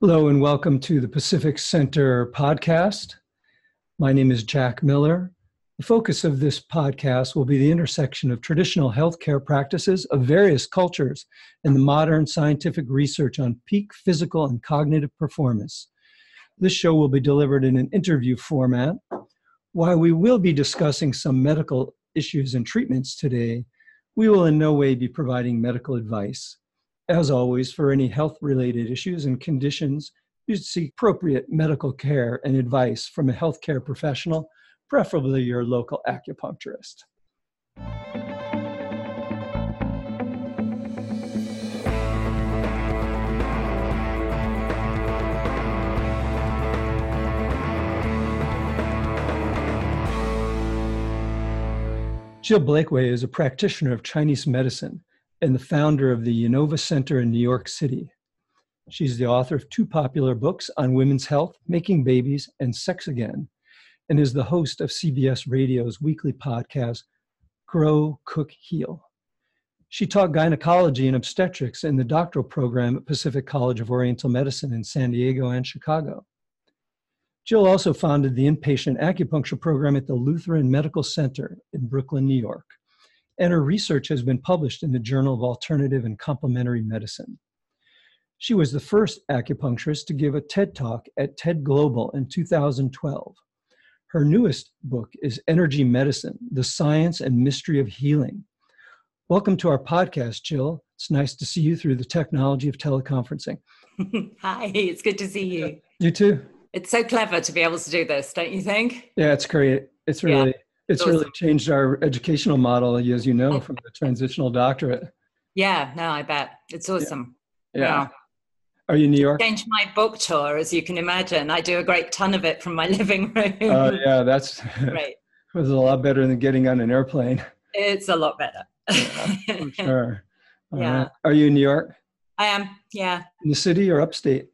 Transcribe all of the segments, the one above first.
Hello, and welcome to the Pacific Center podcast. My name is Jack Miller. The focus of this podcast will be the intersection of traditional healthcare practices of various cultures and the modern scientific research on peak physical and cognitive performance. This show will be delivered in an interview format. While we will be discussing some medical issues and treatments today, we will in no way be providing medical advice. As always, for any health related issues and conditions, you should seek appropriate medical care and advice from a healthcare professional, preferably your local acupuncturist. Jill Blakeway is a practitioner of Chinese medicine and the founder of the YinOva Center in New York City. She's the author of two popular books on women's health, Making Babies, and Sex Again, and is the host of CBS Radio's weekly podcast, Grow, Cook, Heal. She taught gynecology and obstetrics in the doctoral program at Pacific College of Oriental Medicine in San Diego and Chicago. Jill also founded the inpatient acupuncture program at the Lutheran Medical Center in Brooklyn, New York and her research has been published in the Journal of Alternative and Complementary Medicine. She was the first acupuncturist to give a TED Talk at TED Global in 2012. Her newest book is Energy Medicine The Science and Mystery of Healing. Welcome to our podcast, Jill. It's nice to see you through the technology of teleconferencing. Hi, it's good to see you. You too. It's so clever to be able to do this, don't you think? Yeah, it's great. It's really yeah. It's really changed our educational model, as you know, from the transitional doctorate. Yeah, no, I bet. It's awesome. Yeah. yeah. Are you in New York? Changed my book tour, as you can imagine. I do a great ton of it from my living room. Oh, uh, yeah, that's right. it was a lot better than getting on an airplane. It's a lot better. yeah, for sure. All yeah. Are you in New York? I am, yeah. In the city or upstate?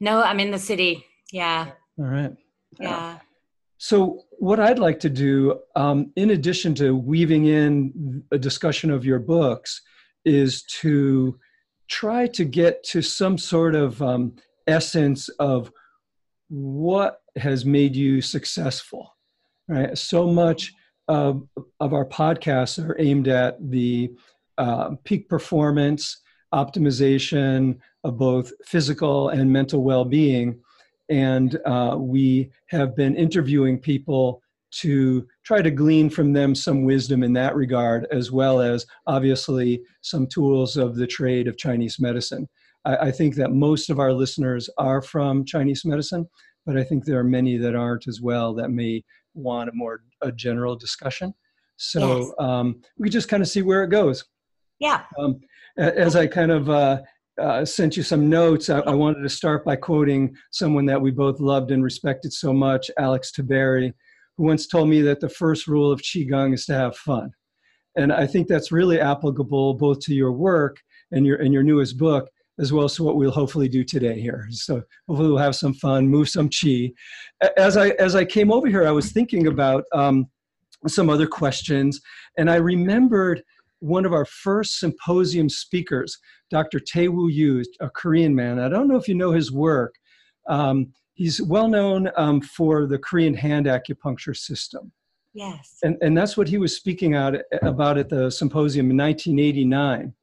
No, I'm in the city. Yeah. All right. Yeah. So, what I'd like to do, um, in addition to weaving in a discussion of your books, is to try to get to some sort of um, essence of what has made you successful. Right, so much of, of our podcasts are aimed at the uh, peak performance, optimization of both physical and mental well-being and uh, we have been interviewing people to try to glean from them some wisdom in that regard, as well as obviously some tools of the trade of Chinese medicine. I, I think that most of our listeners are from Chinese medicine, but I think there are many that aren't as well that may want a more a general discussion. So yes. um, we just kind of see where it goes. Yeah. Um, as I kind of uh, uh, sent you some notes. I, I, wanted to start by quoting someone that we both loved and respected so much, Alex Tiberi, who once told me that the first rule of Qigong is to have fun. And I think that's really applicable both to your work and your, and your newest book, as well as what we'll hopefully do today here. So hopefully we'll have some fun, move some Qi. As I, as I came over here, I was thinking about um, some other questions, and I remembered one of our first symposium speakers Dr. Tae-Woo Yu, a Korean man. I don't know if you know his work. Um, he's well known um, for the Korean hand acupuncture system. Yes. And, and that's what he was speaking out about at the symposium in 1989.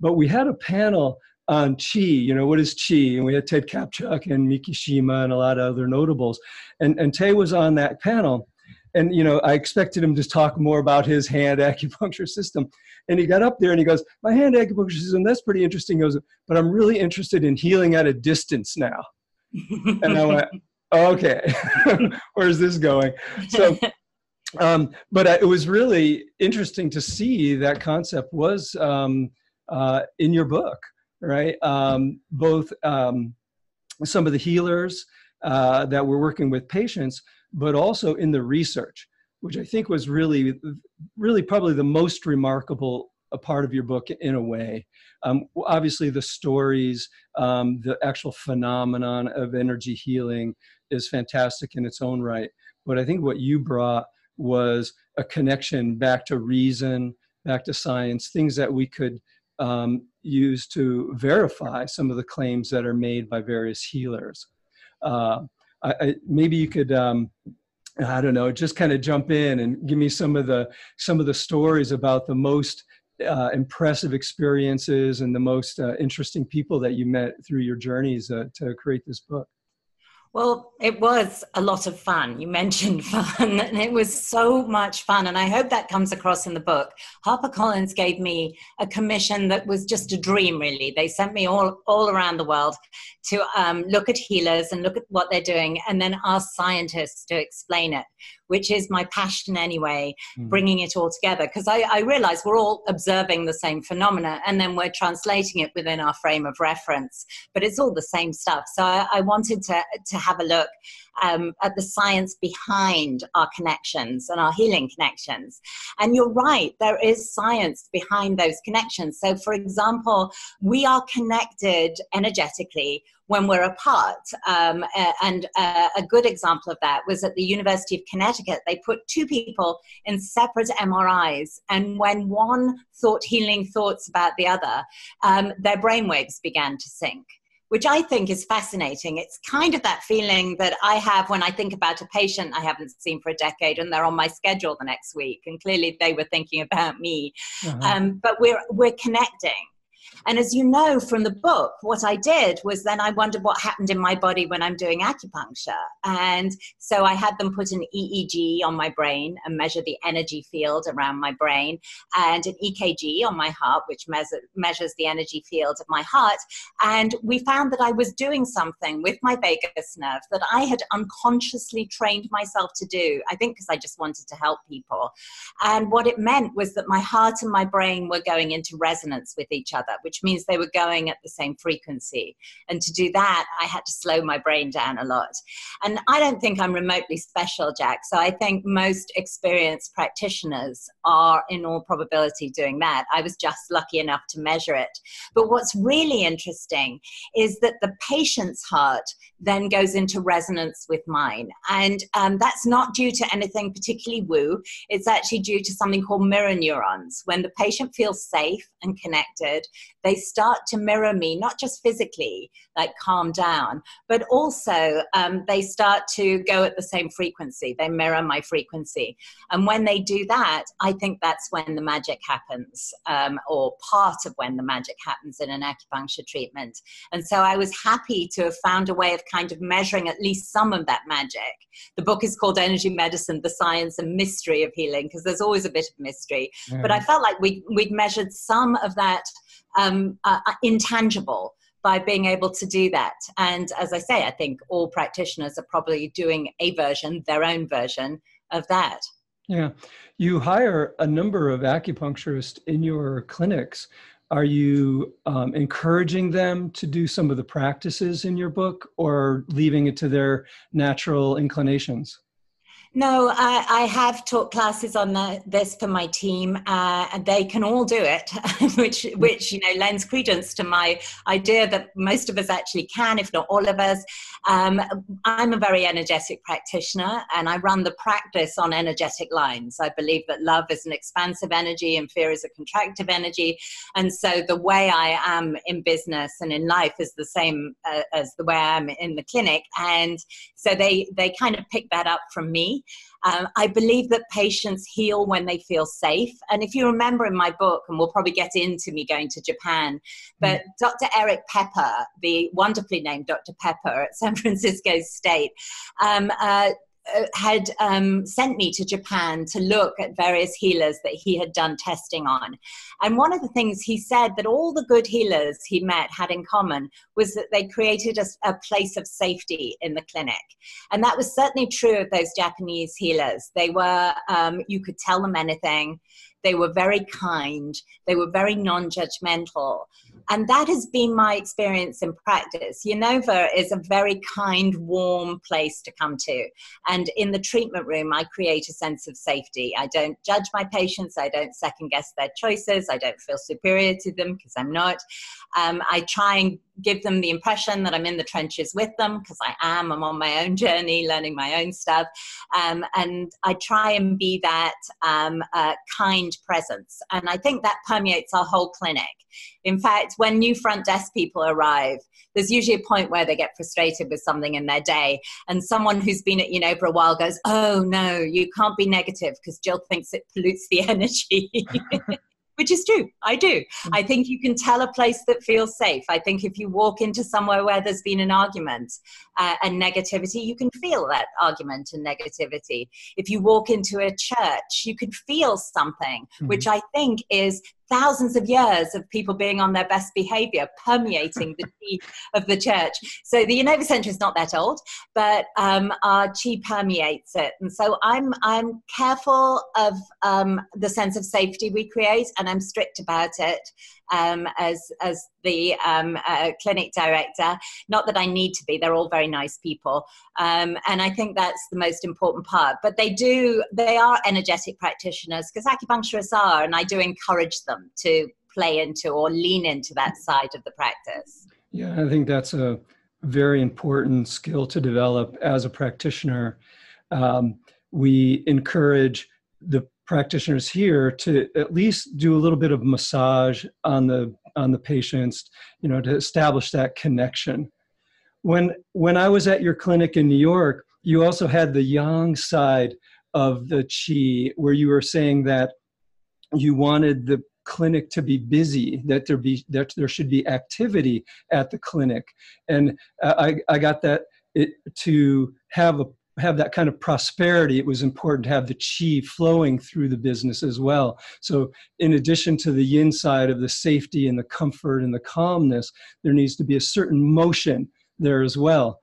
But we had a panel on Qi, you know, what is Qi? And we had Ted Kaptchuk and Miki Shima and a lot of other notables. And, and Tay was on that panel and you know i expected him to talk more about his hand acupuncture system. And he got up there and he goes my hand acupuncture system that's pretty interesting. He goes but i'm really interested in healing at a distance now. And i went okay where's this going? So um, but it was really interesting to see that concept was um, uh, in your book right? Um, both um, some of the healers uh, that were working with patients but also in the research, which I think was really, really probably the most remarkable a part of your book in a way. Um, obviously, the stories, um, the actual phenomenon of energy healing is fantastic in its own right. But I think what you brought was a connection back to reason, back to science, things that we could, um, used to verify some of the claims that are made by various healers. Uh, I, I, maybe you could um, I don't know, just kind of jump in and give me some of the some of the stories about the most uh, impressive experiences and the most uh, interesting people that you met through your journeys uh, to create this book. Well, it was a lot of fun. You mentioned fun, and it was so much fun. And I hope that comes across in the book. HarperCollins gave me a commission that was just a dream, really. They sent me all, all around the world to um, look at healers and look at what they're doing, and then ask scientists to explain it which is my passion anyway, mm. bringing it all together. Because I, I realize we're all observing the same phenomena and then we're translating it within our frame of reference, but it's all the same stuff. So I, I wanted to, to have a look um, at the science behind our connections and our healing connections. And you're right, there is science behind those connections. So, for example, we are connected energetically when we're apart. Um, and uh, a good example of that was at the University of Connecticut. They put two people in separate MRIs, and when one thought healing thoughts about the other, um, their brainwaves began to sync which I think is fascinating. It's kind of that feeling that I have when I think about a patient I haven't seen for a decade and they're on my schedule the next week. And clearly they were thinking about me. Uh-huh. Um, but we're, we're connecting. And as you know from the book, what I did was then I wondered what happened in my body when I'm doing acupuncture. And so I had them put an EEG on my brain and measure the energy field around my brain, and an EKG on my heart, which measure, measures the energy field of my heart. And we found that I was doing something with my vagus nerve that I had unconsciously trained myself to do. I think because I just wanted to help people. And what it meant was that my heart and my brain were going into resonance with each other which means they were going at the same frequency. And to do that, I had to slow my brain down a lot. And I don't think I'm remotely special, Jack. So I think most experienced practitioners are, in all probability, doing that. I was just lucky enough to measure it. But what's really interesting is that the patient's heart then goes into resonance with mine. And um, that's not due to anything particularly woo, it's actually due to something called mirror neurons. When the patient feels safe and connected, they start to mirror me, not just physically, like calm down, but also um, they start to go at the same frequency. They mirror my frequency. And when they do that, I think that's when the magic happens, um, or part of when the magic happens in an acupuncture treatment. And so I was happy to have found a way of kind of measuring at least some of that magic. The book is called Energy Medicine The Science and Mystery of Healing, because there's always a bit of mystery. But I felt like we, we'd measured some of that um, uh, uh, intangible by being able to do that. And as I say, I think all practitioners are probably doing a version, their own version of that. Yeah. You hire a number of acupuncturists in your clinics. Are you um, encouraging them to do some of the practices in your book or leaving it to their natural inclinations? No, I, I, have taught classes on the, this for my team, uh, and they can all do it, which which you know lends credence to my idea that most of us actually can, if not all of us. Um, I'm a very energetic practitioner, and I run the practice on energetic lines. I believe that love is an expansive energy, and fear is a contractive energy, and so the way I am in business and in life is the same uh, as the way I am in the clinic, and so they they kind of pick that up from me. Um, I believe that patients heal when they feel safe. And if you remember in my book, and we'll probably get into me going to Japan, but mm. Dr. Erik Peper, the wonderfully named Dr. Pepper at San Francisco State, um, uh, had um, sent me to Japan to look at various healers that he had done testing on. And one of the things he said that all the good healers he met had in common was that they created a, a place of safety in the clinic. And that was certainly true of those Japanese healers. They were, um, you could tell them anything. They were very kind. They were very non judgmental. And that has been my experience in practice. YinOva is a very kind, warm place to come to. And in the treatment room, I create a sense of safety. I don't judge my patients, I don't second guess their choices, I don't feel superior to them because I'm not. Um, I try and give them the impression that I'm in the trenches with them because I am. I'm on my own journey, learning my own stuff. Um, and I try and be that um, uh, kind presence. And I think that permeates our whole clinic. In fact, when new front desk people arrive, there's usually a point where they get frustrated with something in their day. And someone who's been at YinOva for a while goes, Oh, no, you can't be negative because Jill thinks it pollutes the energy which is true. I do. Mm. I think you can tell a place that feels safe. I think if you walk into somewhere where there's been an argument uh, and negativity, you can feel that argument and negativity. If you walk into a church, you can feel something, mm-hmm. which I think is thousands of years of people being on their best behavior permeating the chi of the church. So the YinOva Center is not that old, but um, our chi permeates it. And so I'm, I'm careful of um, the sense of safety we create and I'm strict about it um, as as the um, uh, clinic director. Not that I need to be; they're all very nice people, um, and I think that's the most important part. But they do; they are energetic practitioners because acupuncturists are, and I do encourage them to play into or lean into that side of the practice. Yeah, I think that's a very important skill to develop as a practitioner. Um, we encourage the practitioners here to at least do a little bit of massage on the on the patients you know to establish that connection. When when i was at your clinic in new york you also had the yang side of the chi where you were saying that you wanted the clinic to be busy that there be that there should be activity at the clinic. And uh, i i got that it, to have a have that kind of prosperity, it was important to have the chi flowing through the business as well. So, in addition to the yin side of the safety and the comfort and the calmness, there needs to be a certain motion there as well.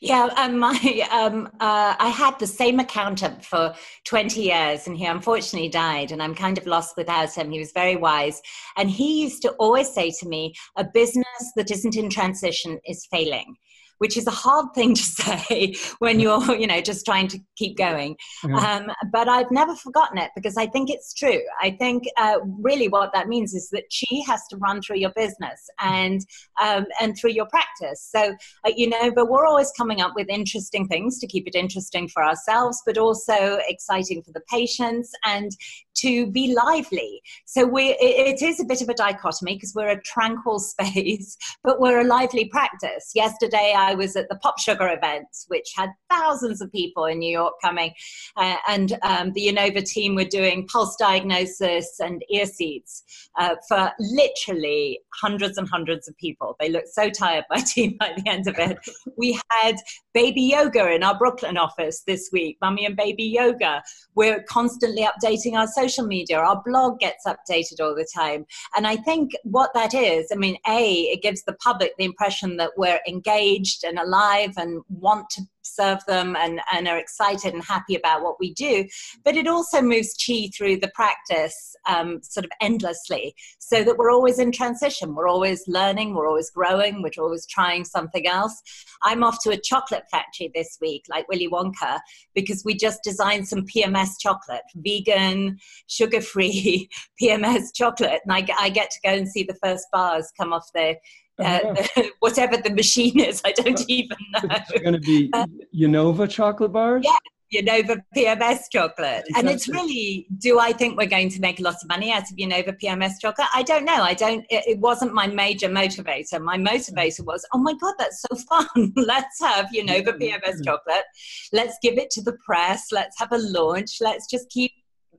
Yeah, um, my, um, uh, I had the same accountant for 20 years, and he unfortunately died, and I'm kind of lost without him. He was very wise. And he used to always say to me, A business that isn't in transition is failing which is a hard thing to say when you're, you know, just trying to keep going. Um, but I've never forgotten it because I think it's true. I think uh, really what that means is that chi has to run through your business and um, and through your practice. So uh, you know, but we're always coming up with interesting things to keep it interesting for ourselves, but also exciting for the patients and to be lively. So we it is a bit of a dichotomy because we're a tranquil space, but we're a lively practice. Yesterday I was at the Pop Sugar events, which had thousands of people in New York coming, uh, and um, the YinOva team were doing pulse diagnosis and ear seeds uh, for literally hundreds and hundreds of people. They looked so tired, my team, by the end of it. We had baby yoga in our Brooklyn office this week, mummy and baby yoga. We're constantly updating our social media. Our blog gets updated all the time. And I think what that is, I mean, A, it gives the public the impression that we're engaged and alive and want to serve them and, and are excited and happy about what we do. But it also moves chi through the practice um, sort of endlessly so that we're always in transition. We're always learning, we're always growing, we're always trying something else. I'm off to a chocolate factory this week, like Willy Wonka, because we just designed some PMS chocolate, vegan, sugar free PMS chocolate. And I, I get to go and see the first bars come off the uh, whatever the machine is. I don't even know. It's going to be uh, YinOva chocolate bars? Yeah. YinOva PMS chocolate. Exactly. And it's really, do I think we're going to make a lot of money out of YinOva PMS chocolate? I don't know. I don't, it, it wasn't my major motivator. My motivator was, oh my God, that's so fun. Let's have YinOva PMS chocolate. Let's give it to the press. Let's have a launch. Let's just keep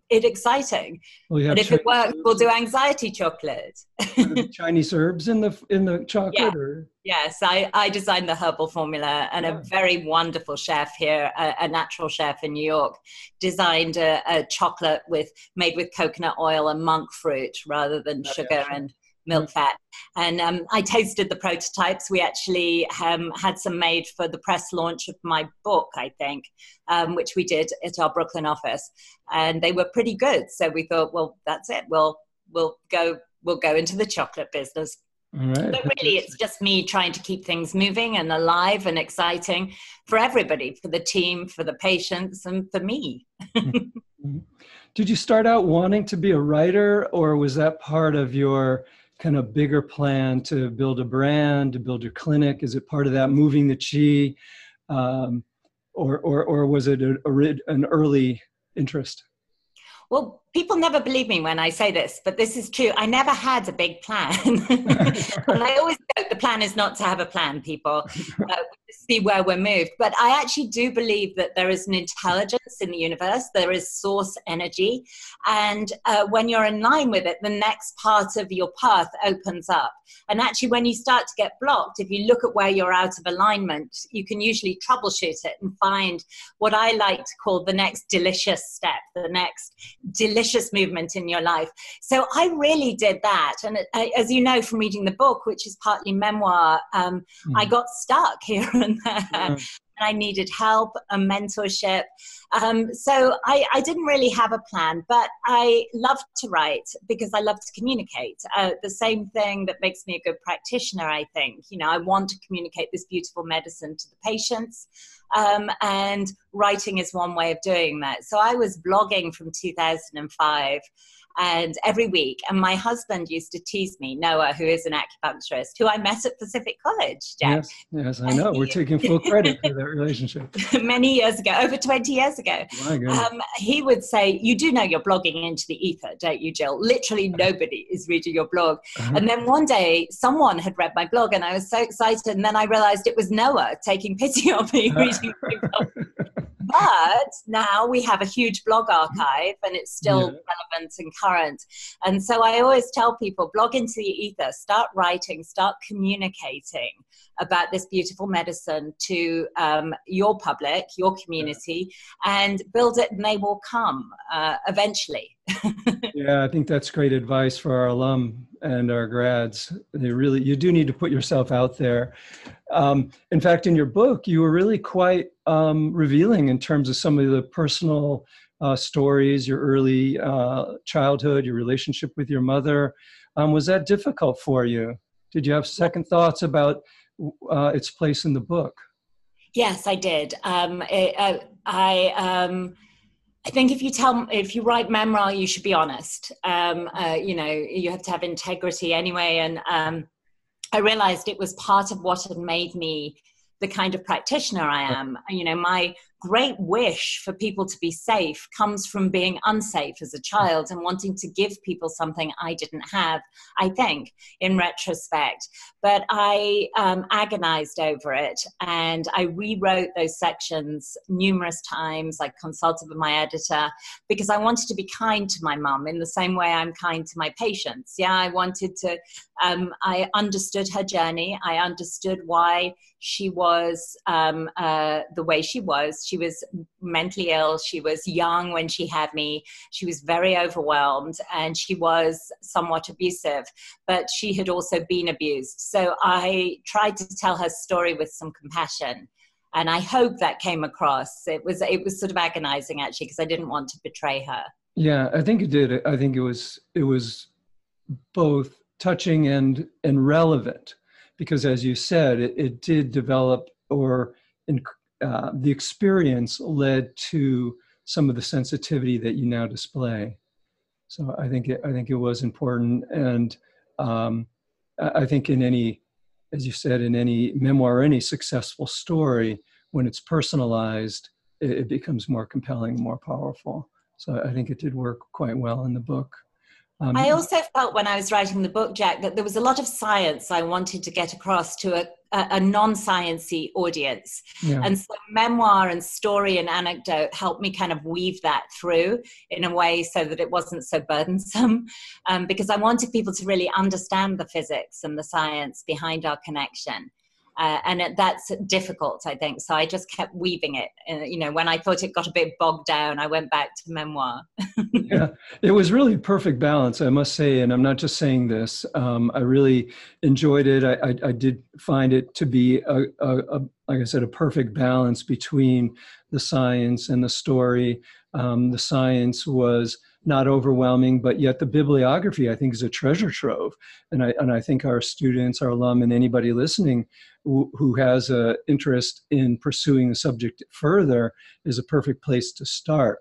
it exciting. Well, but if Chinese it works, we'll do anxiety chocolate. Chinese herbs in the in the chocolate, yeah. or yes, I I designed the herbal formula, and yeah. a very wonderful chef here, a, a, natural chef in New York, designed a, a, chocolate with made with coconut oil and monk fruit rather than sugar and milk fat. And um, I tasted the prototypes. We actually um, had some made for the press launch of my book, I think, um, which we did at our Brooklyn office, and they were pretty good. So we thought, well, that's it. We'll we'll go we'll go into the chocolate business. But really, it's just me trying to keep things moving and alive and exciting for everybody, for the team, for the patients, and for me. Did you start out wanting to be a writer, or was that part of your kind of bigger plan to build a brand, to build your clinic? Is it part of that moving the chi? Um, or, or, or was it a, a, an early interest? Well, people never believe me when I say this, but this is true. I never had a big plan. and I always joke the plan is not to have a plan, people. Uh, see where we're moved. But I actually do believe that there is an intelligence in the universe, there is source energy. And uh, when you're in line with it, the next part of your path opens up. And actually, when you start to get blocked, if you look at where you're out of alignment, you can usually troubleshoot it and find what I like to call the next delicious step, the next delicious delicious movement in your life. So I really did that. And uh, as you know from reading the book, which is partly memoir, um, mm. I got stuck here and there. Mm. And I needed help, a mentorship. Um, so I, I, didn't really have a plan, but I love to write because I love to communicate. Uh, the same thing that makes me a good practitioner, I think. You know, I want to communicate this beautiful medicine to the patients. Um, and writing is one way of doing that. So I was blogging from 2005 and every week. And my husband used to tease me, Noah, who is an acupuncturist, who I met at Pacific College. Jack. Yes, yes, I know. We're taking full credit for that relationship. Many years ago, over 20 years ago. Um, he would say, You do know you're blogging into the ether, don't you, Jill? Literally nobody is reading your blog. Uh-huh. And then one day, someone had read my blog, and I was so excited. And then I realized it was Noah taking pity on me reading my blog. But now we have a huge blog mm-hmm. archive and it's still yeah. relevant and current. And so I always tell people blog into the ether, start writing, start communicating about this beautiful medicine to um, your public, your community, yeah. and build it and they will come uh, eventually. yeah, I think that's great advice for our alum and our grads. They really, you do need to put yourself out there. Um, in fact, in your book, you were really quite um, revealing in terms of some of the personal uh, stories, your early uh, childhood, your relationship with your mother. Um, was that difficult for you? Did you have second thoughts about uh, its place in the book? Yes, I did. Um, it, uh, I. Um, I think if you tell, if you write memoir, you should be honest. Um, uh, you know, you have to have integrity anyway. And um, I realized it was part of what had made me the kind of practitioner I am. You know, my great wish for people to be safe comes from being unsafe as a child and wanting to give people something I didn't have, I think, in retrospect. But I um, agonized over it and I rewrote those sections numerous times. I consulted with my editor because I wanted to be kind to my mum in the same way I'm kind to my patients. Yeah, I wanted to, um, I understood her journey, I understood why she was um, uh, the way she was she was mentally ill. She was young when she had me. She was very overwhelmed and she was somewhat abusive, but she had also been abused. So I tried to tell her story with some compassion. And I hope that came across. It was it was sort of agonizing actually because I didn't want to betray her. Yeah, I think it did. I think it was it was both touching and and relevant because as you said it, it did develop or uh, the experience led to some of the sensitivity that you now display. So I think it, I think it was important, and um, I think in any, as you said, in any memoir, any successful story, when it's personalized, it, it becomes more compelling, more powerful. So I think it did work quite well in the book. Um, I also felt when I was writing the book, Jack, that there was a lot of science I wanted to get across to a, a, a non-sciencey audience, yeah. and so memoir and story and anecdote helped me kind of weave that through in a way so that it wasn't so burdensome, um, because I wanted people to really understand the physics and the science behind our connection. Uh, and it, that's difficult, I think. So I just kept weaving it. Uh, you know, when I thought it got a bit bogged down, I went back to memoir. yeah, it was really perfect balance, I must say. And I'm not just saying this. Um, I really enjoyed it. I, I, I, did find it to be a, a, a, like I said, a perfect balance between the science and the story. Um, the science was not overwhelming, but yet the bibliography I think is a treasure trove. And I, and I think our students, our alum, and anybody listening who, has an interest in pursuing the subject further is a perfect place to start.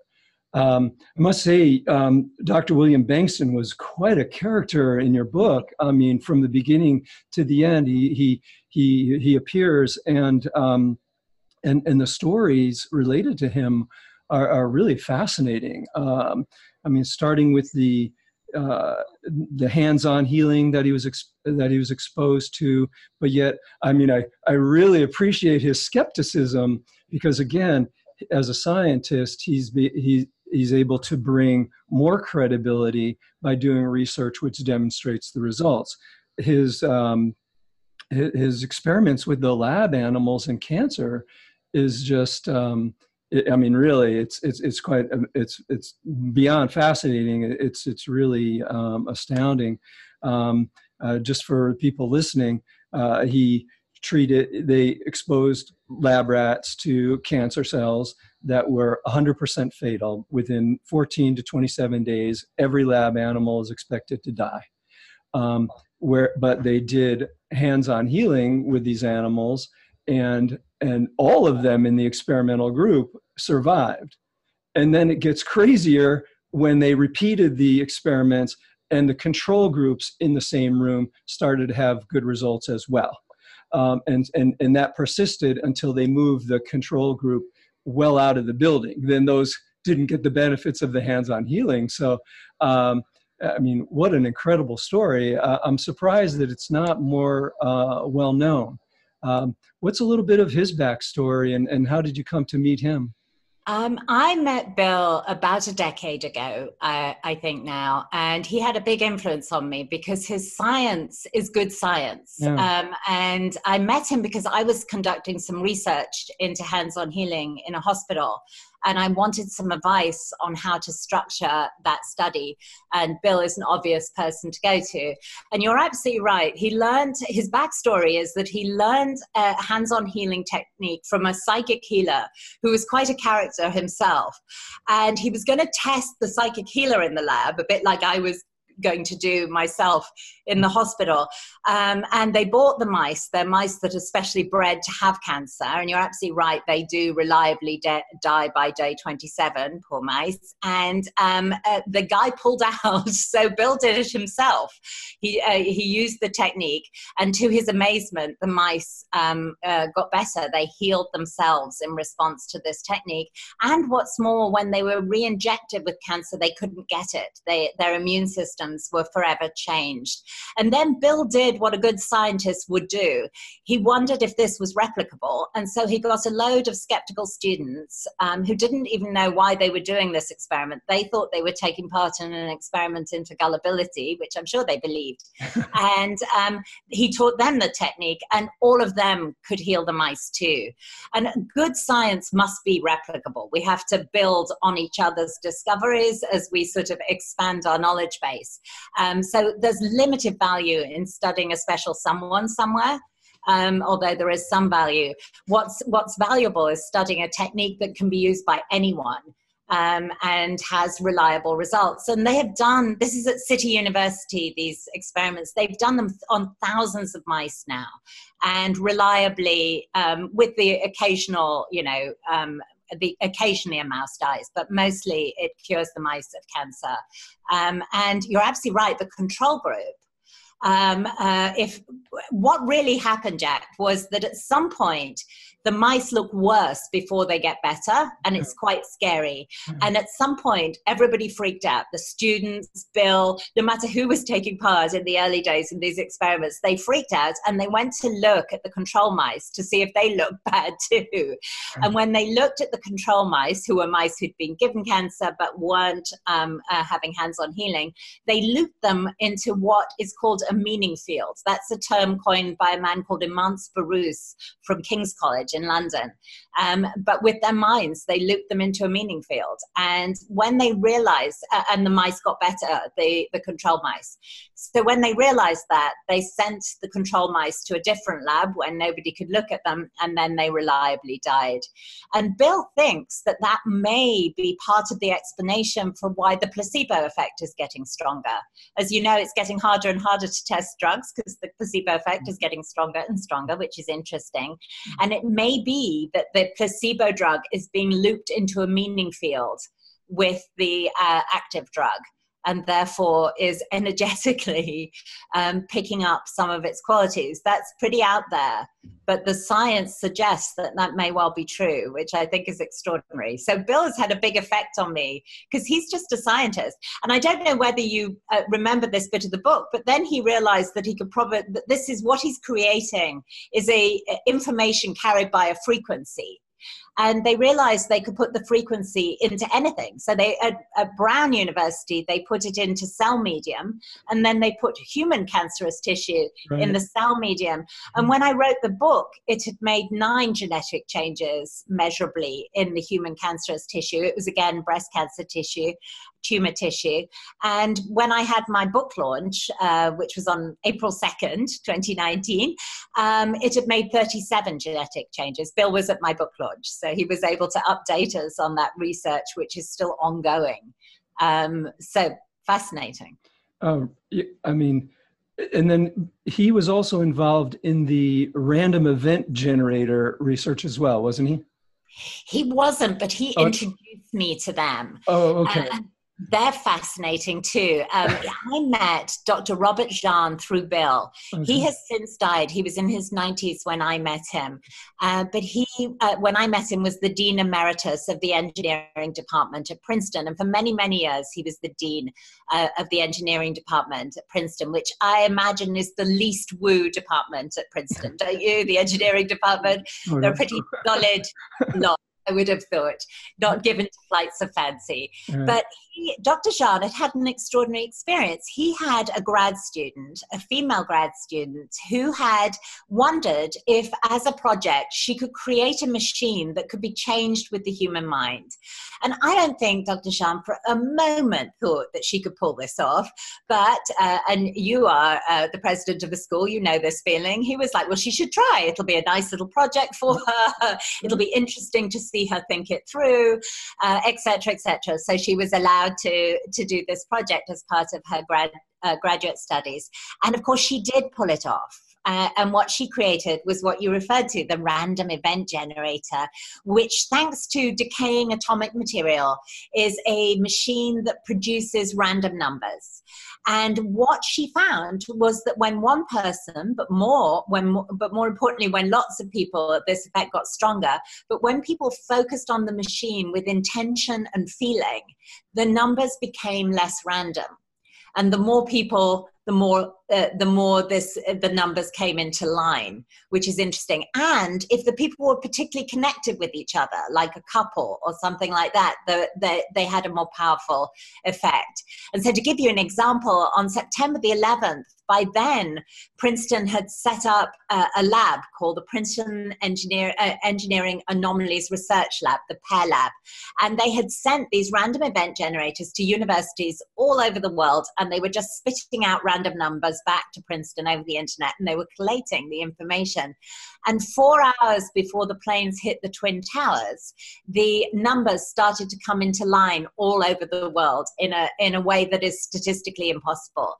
um, I must say, um, Dr. William Bengtson was quite a character in your book. I mean, from the beginning to the end, he he he, he appears, and um, and and the stories related to him are, are really fascinating. Um, I mean, starting with the uh, the hands-on healing that he was that he was exposed to, but yet, I mean, I I really appreciate his skepticism because again, as a scientist, he's be, he he's able to bring more credibility by doing research which demonstrates the results. His um, his experiments with the lab animals and cancer is just um, I mean really it's it's it's quite um, it's it's beyond fascinating it's it's really um, astounding um, uh, just for people listening uh, he treated they exposed lab rats to cancer cells that were 100% fatal. Within 14 to 27 days, every lab animal is expected to die. Um, where, but they did hands-on healing with these animals, and and all of them in the experimental group survived. And then it gets crazier when they repeated the experiments, and the control groups in the same room started to have good results as well. Um, and, and, and that persisted until they moved the control group well out of the building. Then those didn't get the benefits of the hands-on healing. So, um, I mean, what an incredible story! Uh, I'm surprised that it's not more uh, well known. Um, what's a little bit of his backstory, and, and how did you come to meet him? Um, I met Bill about a decade ago, uh, I think now, and he had a big influence on me because his science is good science. Yeah. Um, and I met him because I was conducting some research into hands on healing in a hospital and I wanted some advice on how to structure that study. And Bill is an obvious person to go to. And you're absolutely right. He learned, his backstory is that he learned a hands on healing technique from a psychic healer who was quite a character himself. And he was going to test the psychic healer in the lab, a bit like I was going to do myself in the hospital. Um, and they bought the mice. They're mice that are specially bred to have cancer. And you're absolutely right, they do reliably de- die by day 27, poor mice. And um, uh, the guy pulled out, so Bill did it himself. He, uh, he used the technique, and to his amazement, the mice um, uh, got better. They healed themselves in response to this technique. And what's more, when they were re injected with cancer, they couldn't get it. They, their immune systems were forever changed. And then Bill did what a good scientist would do. He wondered if this was replicable. And so he got a load of skeptical students um, who didn't even know why they were doing this experiment. They thought they were taking part in an experiment into gullibility, which I'm sure they believed. and um, he taught them the technique, and all of them could heal the mice too. And good science must be replicable. We have to build on each other's discoveries as we sort of expand our knowledge base. Um, so there's limited value in studying a special someone somewhere. Um, although there is some value. What's what's valuable is studying a technique that can be used by anyone um, and has reliable results. And they have done this is at City University. These experiments they've done them on thousands of mice now, and reliably um, with the occasional you know um, the occasionally a mouse dies, but mostly it cures the mice of cancer. Um, and you're absolutely right. The control group um, uh, if what really happened, Jack, was that at some point the mice look worse before they get better, and it's quite scary. Mm-hmm. And at some point, everybody freaked out. The students, Bill, no matter who was taking part in the early days in these experiments, they freaked out and they went to look at the control mice to see if they looked bad too. Mm-hmm. And when they looked at the control mice, who were mice who'd been given cancer but weren't um, uh, having hands on healing, they looped them into what is called a meaning field. That's a term coined by a man called Imants Baruss from King's College in London. Um, but with their minds, they looped them into a meaning field. And when they realized, uh, and the mice got better, the, the control mice. So when they realized that, they sent the control mice to a different lab where nobody could look at them, and then they reliably died. And Bill thinks that that may be part of the explanation for why the placebo effect is getting stronger. As you know, it's getting harder and harder to test drugs because the placebo effect is getting stronger and stronger, which is interesting. And it may be that the placebo drug is being looped into a meaning field with the uh, active drug and therefore is energetically um, picking up some of its qualities. That's pretty out there, but the science suggests that that may well be true, which I think is extraordinary. So Bill has had a big effect on me because he's just a scientist, and I don't know whether you uh, remember this bit of the book, but then he realized that he could probably that this is what he's creating is a information carried by a frequency and they realized they could put the frequency into anything. So they at, at, Brown University they put it into cell medium, and then they put human cancerous tissue right. in the cell medium. And when I wrote the book, it had made nine genetic changes measurably in the human cancerous tissue. It was again breast cancer tissue, tumor tissue. And when I had my book launch, uh, which was on April 2nd, 2019, um, it had made 37 genetic changes. Bill was at my book launch, so he was able to update us on that research, which is still ongoing. Um, so fascinating. Um, I mean, and then he was also involved in the random event generator research as well, wasn't he? He wasn't, but he oh, introduced me to them. Oh, okay. Uh, they're fascinating too. Um, I met Dr. Robert Jahn through Bill. Okay. He has since died. He was in his 90s when I met him. Uh, but he, uh, when I met him, was the Dean Emeritus of the Engineering Department at Princeton. And for many, many years, he was the Dean uh, of the Engineering Department at Princeton, which I imagine is the least woo department at Princeton, don't you? The Engineering Department. Oh, They're a pretty solid lot. I would have thought, not given to flights of fancy. But he, Dr. Jahn had had an extraordinary experience. He had a grad student, a female grad student, who had wondered if, as a project, she could create a machine that could be changed with the human mind. And I don't think Dr. Jahn for a moment thought that she could pull this off. But, uh, and you are uh, the president of the school, you know this feeling. He was like, well, she should try. It'll be a nice little project for her. It'll be interesting to see her think it through, etc., uh, etc. Et so she was allowed to, to do this project as part of her grad, uh, graduate studies. And of course, she did pull it off. Uh, and what she created was what you referred to the random event generator, which, thanks to decaying atomic material, is a machine that produces random numbers. And what she found was that when one person, but more, when but more importantly, when lots of people, this effect got stronger. But when people focused on the machine with intention and feeling, the numbers became less random. And the more people the more uh, the more this uh, the numbers came into line which is interesting and if the people were particularly connected with each other like a couple or something like that the, the, they had a more powerful effect and so to give you an example on september the 11th by then, Princeton had set up a, a lab called the Princeton Engineer, uh, Engineering Anomalies Research Lab, the PEAR Lab. And they had sent these random event generators to universities all over the world, and they were just spitting out random numbers back to Princeton over the internet, and they were collating the information. And four hours before the planes hit the Twin Towers, the numbers started to come into line all over the world in a, in a way that is statistically impossible.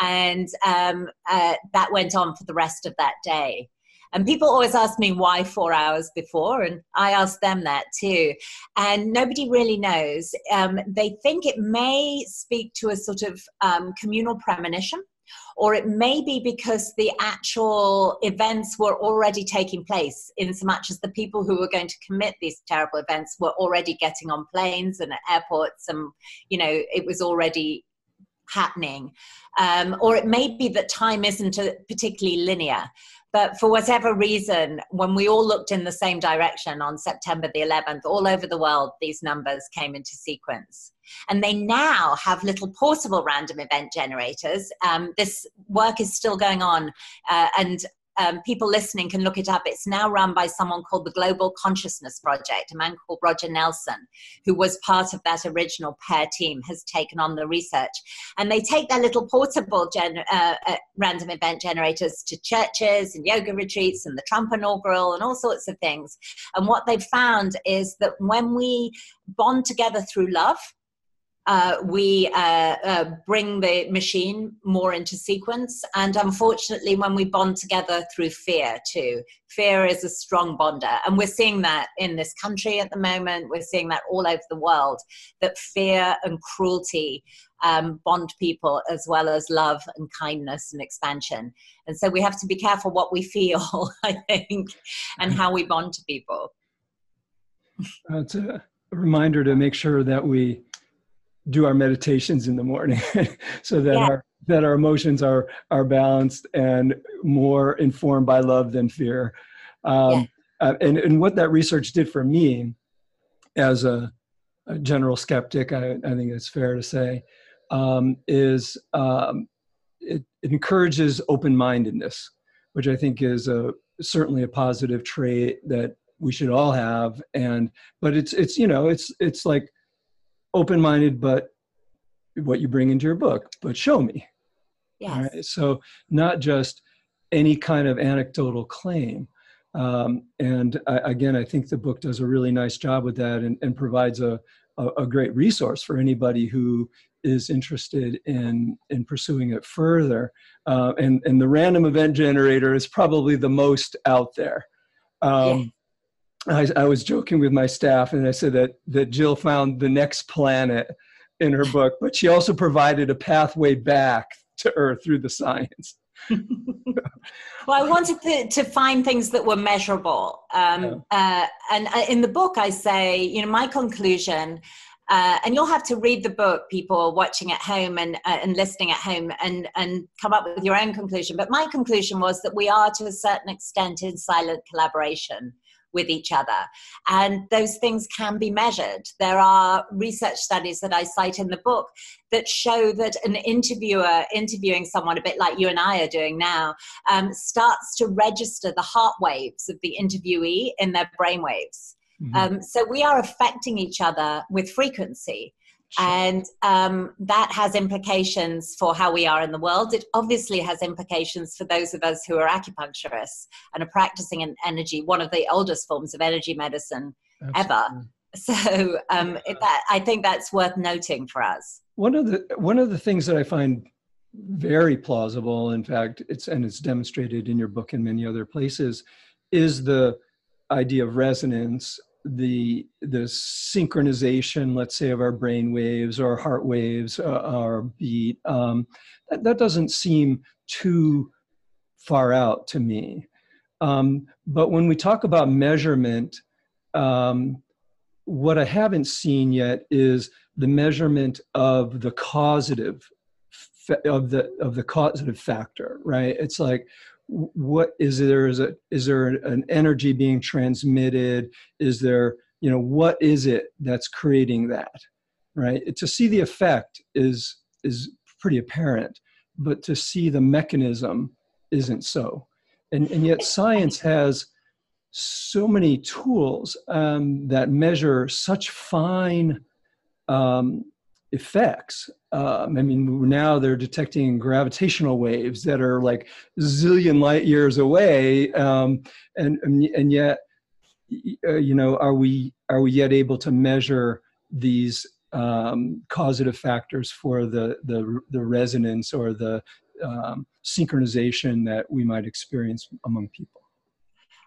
And um, uh, that went on for the rest of that day. And people always ask me why four hours before, and I ask them that too. And nobody really knows. Um, they think it may speak to a sort of um, communal premonition, or it may be because the actual events were already taking place, in so much as the people who were going to commit these terrible events were already getting on planes and at airports, and you know, it was already happening. Um, or it may be that time isn't particularly linear. But for whatever reason, when we all looked in the same direction on September the 11th, all over the world, these numbers came into sequence. And they now have little portable random event generators. Um, this work is still going on, uh, and um, people listening can look it up. It's now run by someone called the Global Consciousness Project. A man called Roger Nelson, who was part of that original PEAR team, has taken on the research. And they take their little portable gen- uh, uh, random event generators to churches and yoga retreats and the Trump inaugural and all sorts of things. And what they've found is that when we bond together through love, uh, we uh, uh, bring the machine more into sequence. And unfortunately, when we bond together through fear, too, fear is a strong bonder. And we're seeing that in this country at the moment. We're seeing that all over the world that fear and cruelty um, bond people as well as love and kindness and expansion. And so we have to be careful what we feel, I think, and how we bond to people. It's a reminder to make sure that we do our meditations in the morning so that yeah. our that our emotions are are balanced and more informed by love than fear um, yeah. uh, and and what that research did for me as a, a general skeptic I, I, think it's fair to say um, is um, it, it, encourages open-mindedness which i think is a certainly a positive trait that we should all have and but it's it's you know it's it's like open minded, but what you bring into your book, but show me. Yes. Right? So, not just any kind of anecdotal claim. Um, and I, again, I think the book does a really nice job with that and, and provides a, a, a, great resource for anybody who is interested in in pursuing it further. Uh, and and the random event generator is probably the most out there. Um, I, I, was joking with my staff and I said that, that Jill found the next planet in her book, but she also provided a pathway back to Earth through the science. well, I wanted to, to, find things that were measurable. Um, yeah. uh, and uh, in the book, I say, you know, my conclusion, uh, and you'll have to read the book, people watching at home and, uh, and listening at home, and, and come up with your own conclusion. But my conclusion was that we are, to a certain extent, in silent collaboration with each other. And those things can be measured. There are research studies that I cite in the book that show that an interviewer interviewing someone, a bit like you and I are doing now, um, starts to register the heart waves of the interviewee in their brain waves. Mm-hmm. Um, so we are affecting each other with frequency. And um, that has implications for how we are in the world. It obviously has implications for those of us who are acupuncturists and are practicing an energy, one of the oldest forms of energy medicine Absolutely. ever. So um, it, that, I think that's worth noting for us. One of the one of the things that I find very plausible, in fact, it's and it's demonstrated in your book and many other places, is the idea of resonance the the synchronization, let's say, of our brain waves or heart waves, uh, our beat, um, that, that, doesn't seem too far out to me. Um, but when we talk about measurement, um, what I haven't seen yet is the measurement of the causative of the of the causative factor. Right? It's like what is there is a is there an energy being transmitted? Is there you know what is it that's creating that right? To see the effect is is pretty apparent but to see the mechanism isn't so. And and yet science has so many tools um, that measure such fine um, effects. Um, I mean, now they're detecting gravitational waves that are like zillion light years away, um, and and yet, uh, you know, are we are we yet able to measure these um, causative factors for the the the resonance or the um, synchronization that we might experience among people?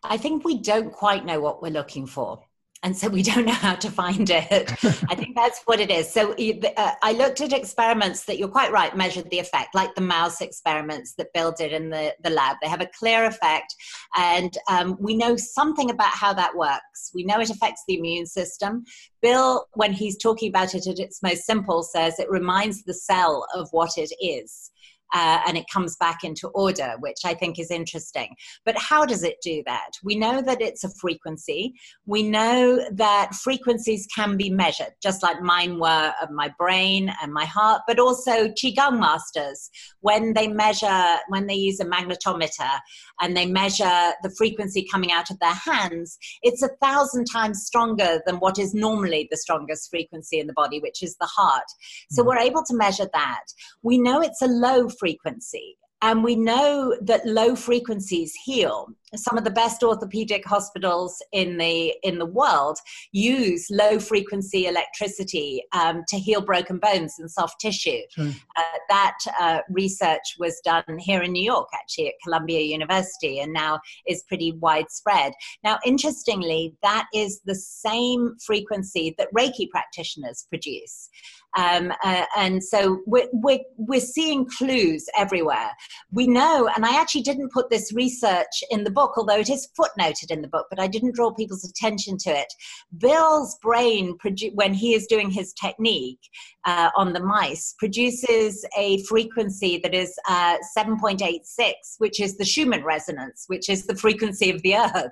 I think we don't quite know what we're looking for and so we don't know how to find it. I think that's what it is. So uh, I looked at experiments that you're quite right measured the effect, like the mouse experiments that Bill did in the, the lab. They have a clear effect, and um, we know something about how that works. We know it affects the immune system. Bill, when he's talking about it at its most simple, says it reminds the cell of what it is uh, and it comes back into order, which I think is interesting. But how does it do that? We know that it's a frequency. We know that frequencies can be measured, just like mine were of my brain and my heart, but also Qigong masters, when they measure, when they use a magnetometer and they measure the frequency coming out of their hands, it's a thousand times stronger than what is normally the strongest frequency in the body, which is the heart. So mm-hmm. we're able to measure that. We know it's a low frequency. And we know that low frequencies heal. Some of the best orthopedic hospitals in the in the world use low frequency electricity um, to heal broken bones and soft tissue. Sure. Uh, that uh, research was done here in New York, actually at Columbia University, and now is pretty widespread. Now, interestingly, that is the same frequency that Reiki practitioners produce. Um, uh, and so we're, we're, we're seeing clues everywhere. We know, and I actually didn't put this research in the book, although it is footnoted in the book, but I didn't draw people's attention to it. Bill's brain, when he is doing his technique uh, on the mice, produces a frequency that is uh, 7.86, which is the Schumann resonance, which is the frequency of the earth,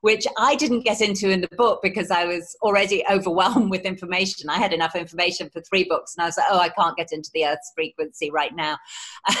which I didn't get into in the book because I was already overwhelmed with information. I had enough information for three books, and I was like, oh, I can't get into the Earth's frequency right now.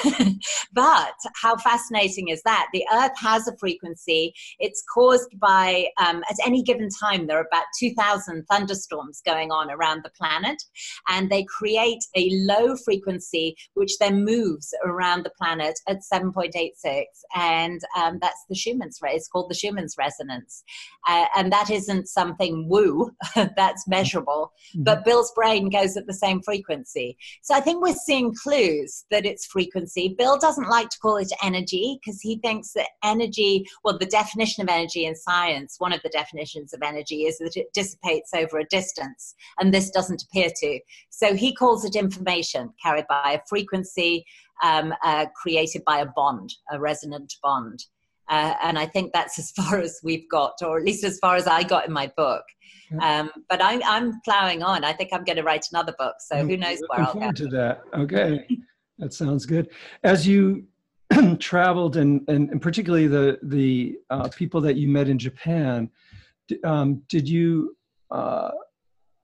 but how fascinating is that? The Earth has a frequency. It's caused by, um, at any given time, there are about 2,000 thunderstorms going on around the planet, and they create a low frequency which then moves around the planet at 7.86, and um, that's the Schumann's ray. It's called the Schumann's resonance, uh, and that isn't something woo. that's measurable. Mm-hmm. But Bill's brain goes at the same frequency. So I think we're seeing clues that it's frequency. Bill doesn't like to call it energy because he thinks that energy, well, the definition of energy in science, one of the definitions of energy is that it dissipates over a distance, and this doesn't appear to. So he calls it information carried by a frequency um, uh, created by a bond, a resonant bond. Uh, and I think that's as far as we've got, or at least as far as I got in my book. Um, but I'm, I'm plowing on. I think I'm going to write another book. So who knows where I'll go. to that. Okay. that sounds good. As you traveled and, and, and, particularly the, the uh, people that you met in Japan, um, did you, uh,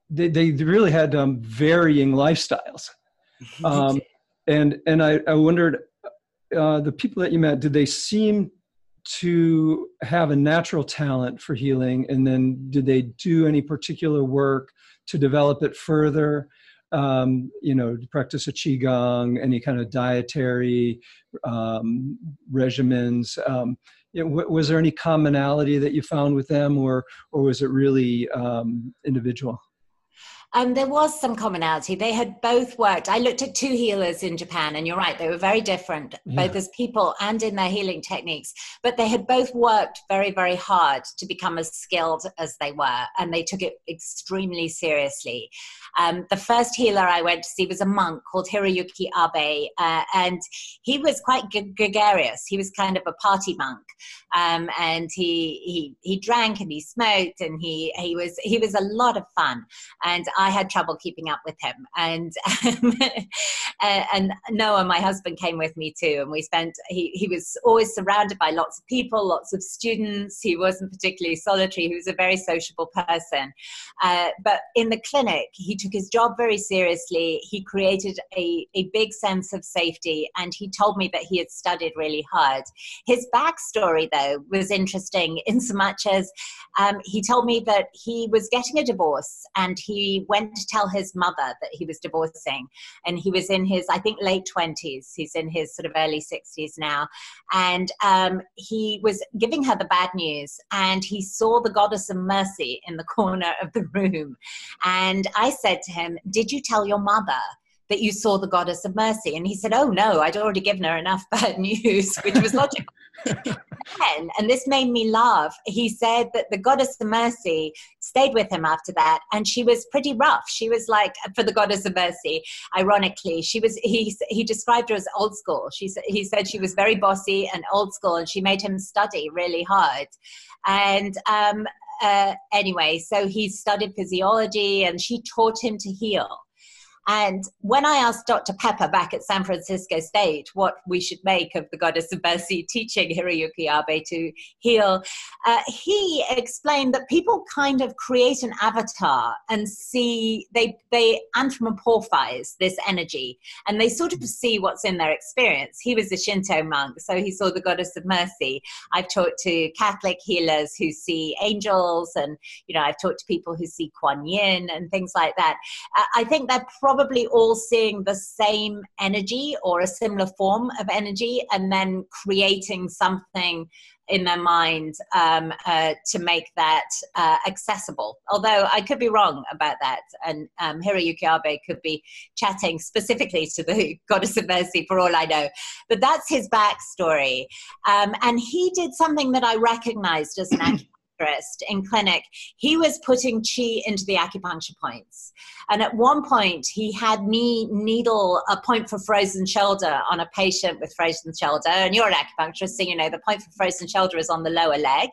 they, they really had um, varying lifestyles. Um, and, and I, I wondered, uh, the people that you met, did they seem to have a natural talent for healing and then did they do any particular work to develop it further? Um, you know practice a qigong any kind of dietary um, regimens um, w- was there any commonality that you found with them or or was it really um, individual um, there was some commonality. They had both worked. I looked at two healers in Japan, and you're right, they were very different, yeah. both as people and in their healing techniques. But they had both worked very, very hard to become as skilled as they were, and they took it extremely seriously. Um, the first healer I went to see was a monk called Hiroyuki Abe, uh, and he was quite g- gregarious. He was kind of a party monk, um, and he, he he drank and he smoked, and he he was he was a lot of fun. And I had trouble keeping up with him. And um, and Noah, my husband, came with me too, and we spent. He he was always surrounded by lots of people, lots of students. He wasn't particularly solitary. He was a very sociable person. Uh, but in the clinic, he took his job very seriously. He created a a big sense of safety, and he told me that he had studied really hard. His backstory, though, was interesting in so much as um, he told me that he was getting a divorce and he went to tell his mother that he was divorcing. And he was in his, I think, late 20s. He's in his sort of early 60s now. And um, he was giving her the bad news. And he saw the goddess of mercy in the corner of the room. And I said to him, Did you tell your mother? That you saw the goddess of mercy. And he said, Oh no, I'd already given her enough bad news, which was logical. and this made me laugh, he said that the goddess of mercy stayed with him after that, and she was pretty rough. She was like, for the goddess of mercy, ironically, she was, he, he described her as old school. She, he said she was very bossy and old school, and she made him study really hard. And um, uh, anyway, so he studied physiology and she taught him to heal. And when I asked Dr. Peper back at San Francisco State what we should make of the goddess of mercy teaching Hiroyuki Abe to heal, uh, he explained that people kind of create an avatar and see, they, they anthropomorphize this energy and they sort of see what's in their experience. He was a Shinto monk, so he saw the goddess of mercy. I've talked to Catholic healers who see angels, and you know, I've talked to people who see Kuan Yin and things like that. Uh, I think they're probably probably all seeing the same energy or a similar form of energy and then creating something in their mind um, uh, to make that uh, accessible. Although I could be wrong about that, and um, Hiroyuki Abe could be chatting specifically to the goddess of mercy for all I know. But that's his backstory. Um, and he did something that I recognized as an in clinic, he was putting chi into the acupuncture points. And at one point, he had me needle a point for frozen shoulder on a patient with frozen shoulder. And you're an acupuncturist, so you know the point for frozen shoulder is on the lower leg.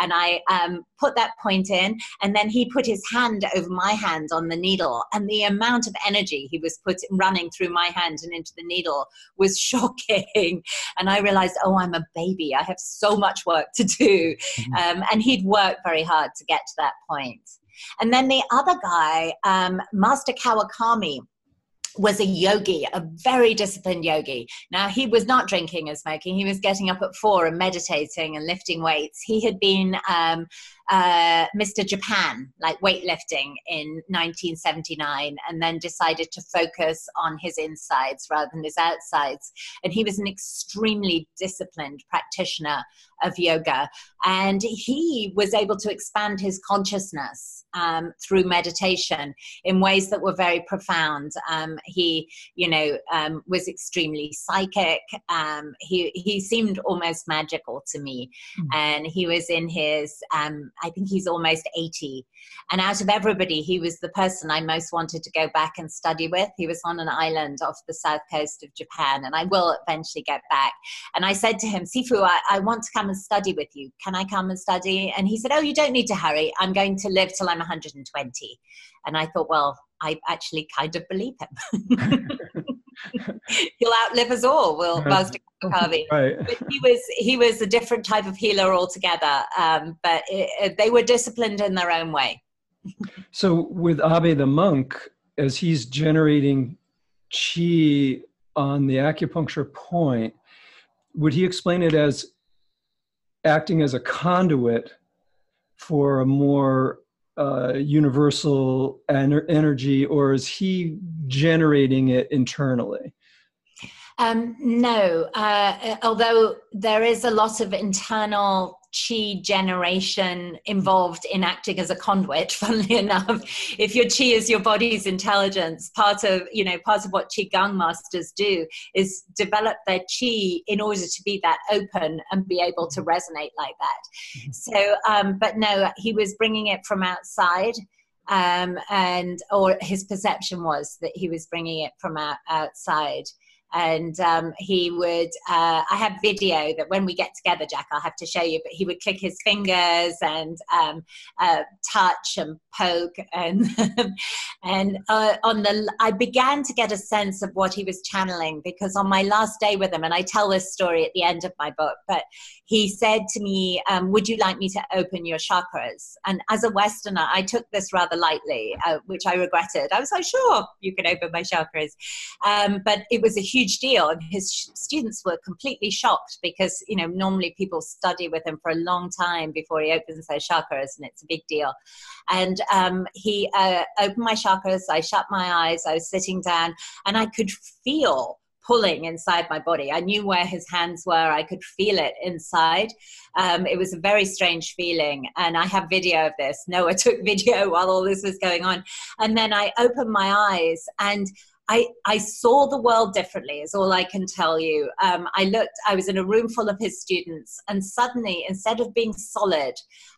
And I um, put that point in, and then he put his hand over my hand on the needle. And the amount of energy he was putting running through my hand and into the needle was shocking. And I realized, oh, I'm a baby. I have so much work to do. Mm-hmm. Um, and he'd worked very hard to get to that point. And then the other guy, um, Master Kawakami, was a yogi, a very disciplined yogi. Now, he was not drinking and smoking. He was getting up at four and meditating and lifting weights. He had been um, uh, Mr. Japan, like weightlifting in 1979, and then decided to focus on his insides rather than his outsides. And he was an extremely disciplined practitioner of yoga. And he was able to expand his consciousness um, through meditation in ways that were very profound. Um, he, you know, um, was extremely psychic. Um, he, he seemed almost magical to me. Mm. And he was in his um, I think he's almost 80. And out of everybody, he was the person I most wanted to go back and study with. He was on an island off the south coast of Japan, and I will eventually get back. And I said to him, Sifu, I, I want to come and study with you. Can I come and study? And he said, Oh, you don't need to hurry. I'm going to live till I'm 120. And I thought, well, I actually kind of believe him. He'll outlive us all. Will Master Kawakami. Right. But he was he was a different type of healer altogether. Um, but it, they were disciplined in their own way. so with Abe the monk, as he's generating chi on the acupuncture point, would he explain it as acting as a conduit for a more uh, universal ener- energy, or is he generating it internally? Um, no, uh, although there is a lot of internal chi generation involved in acting as a conduit funnily enough. If your chi is your body's intelligence part of you know part of what qigong masters do is develop their chi in order to be that open and be able to resonate like that. Mm-hmm. so um, but no he was bringing it from outside um, and or his perception was that he was bringing it from out, outside and um, he would uh, i have video that when we get together jack i'll have to show you but he would click his fingers and um, uh, touch and poke and and uh, on the i began to get a sense of what he was channeling because on my last day with him and i tell this story at the end of my book but he said to me um, would you like me to open your chakras? And as a westerner i took this rather lightly uh, which i regretted. I was like sure you can open my chakras. Um, but it was a huge huge deal and his students were completely shocked because you know normally people study with him for a long time before he opens their chakras and it's a big deal and um, he uh, opened my chakras i shut my eyes i was sitting down and i could feel pulling inside my body. I knew where his hands were. I could feel it inside. Um, it was a very strange feeling. And I have video of this. Noah took video while all this was going on. And then I opened my eyes and I, I saw the world differently, is all I can tell you. Um, I looked, I was in a room full of his students, and suddenly, instead of being solid,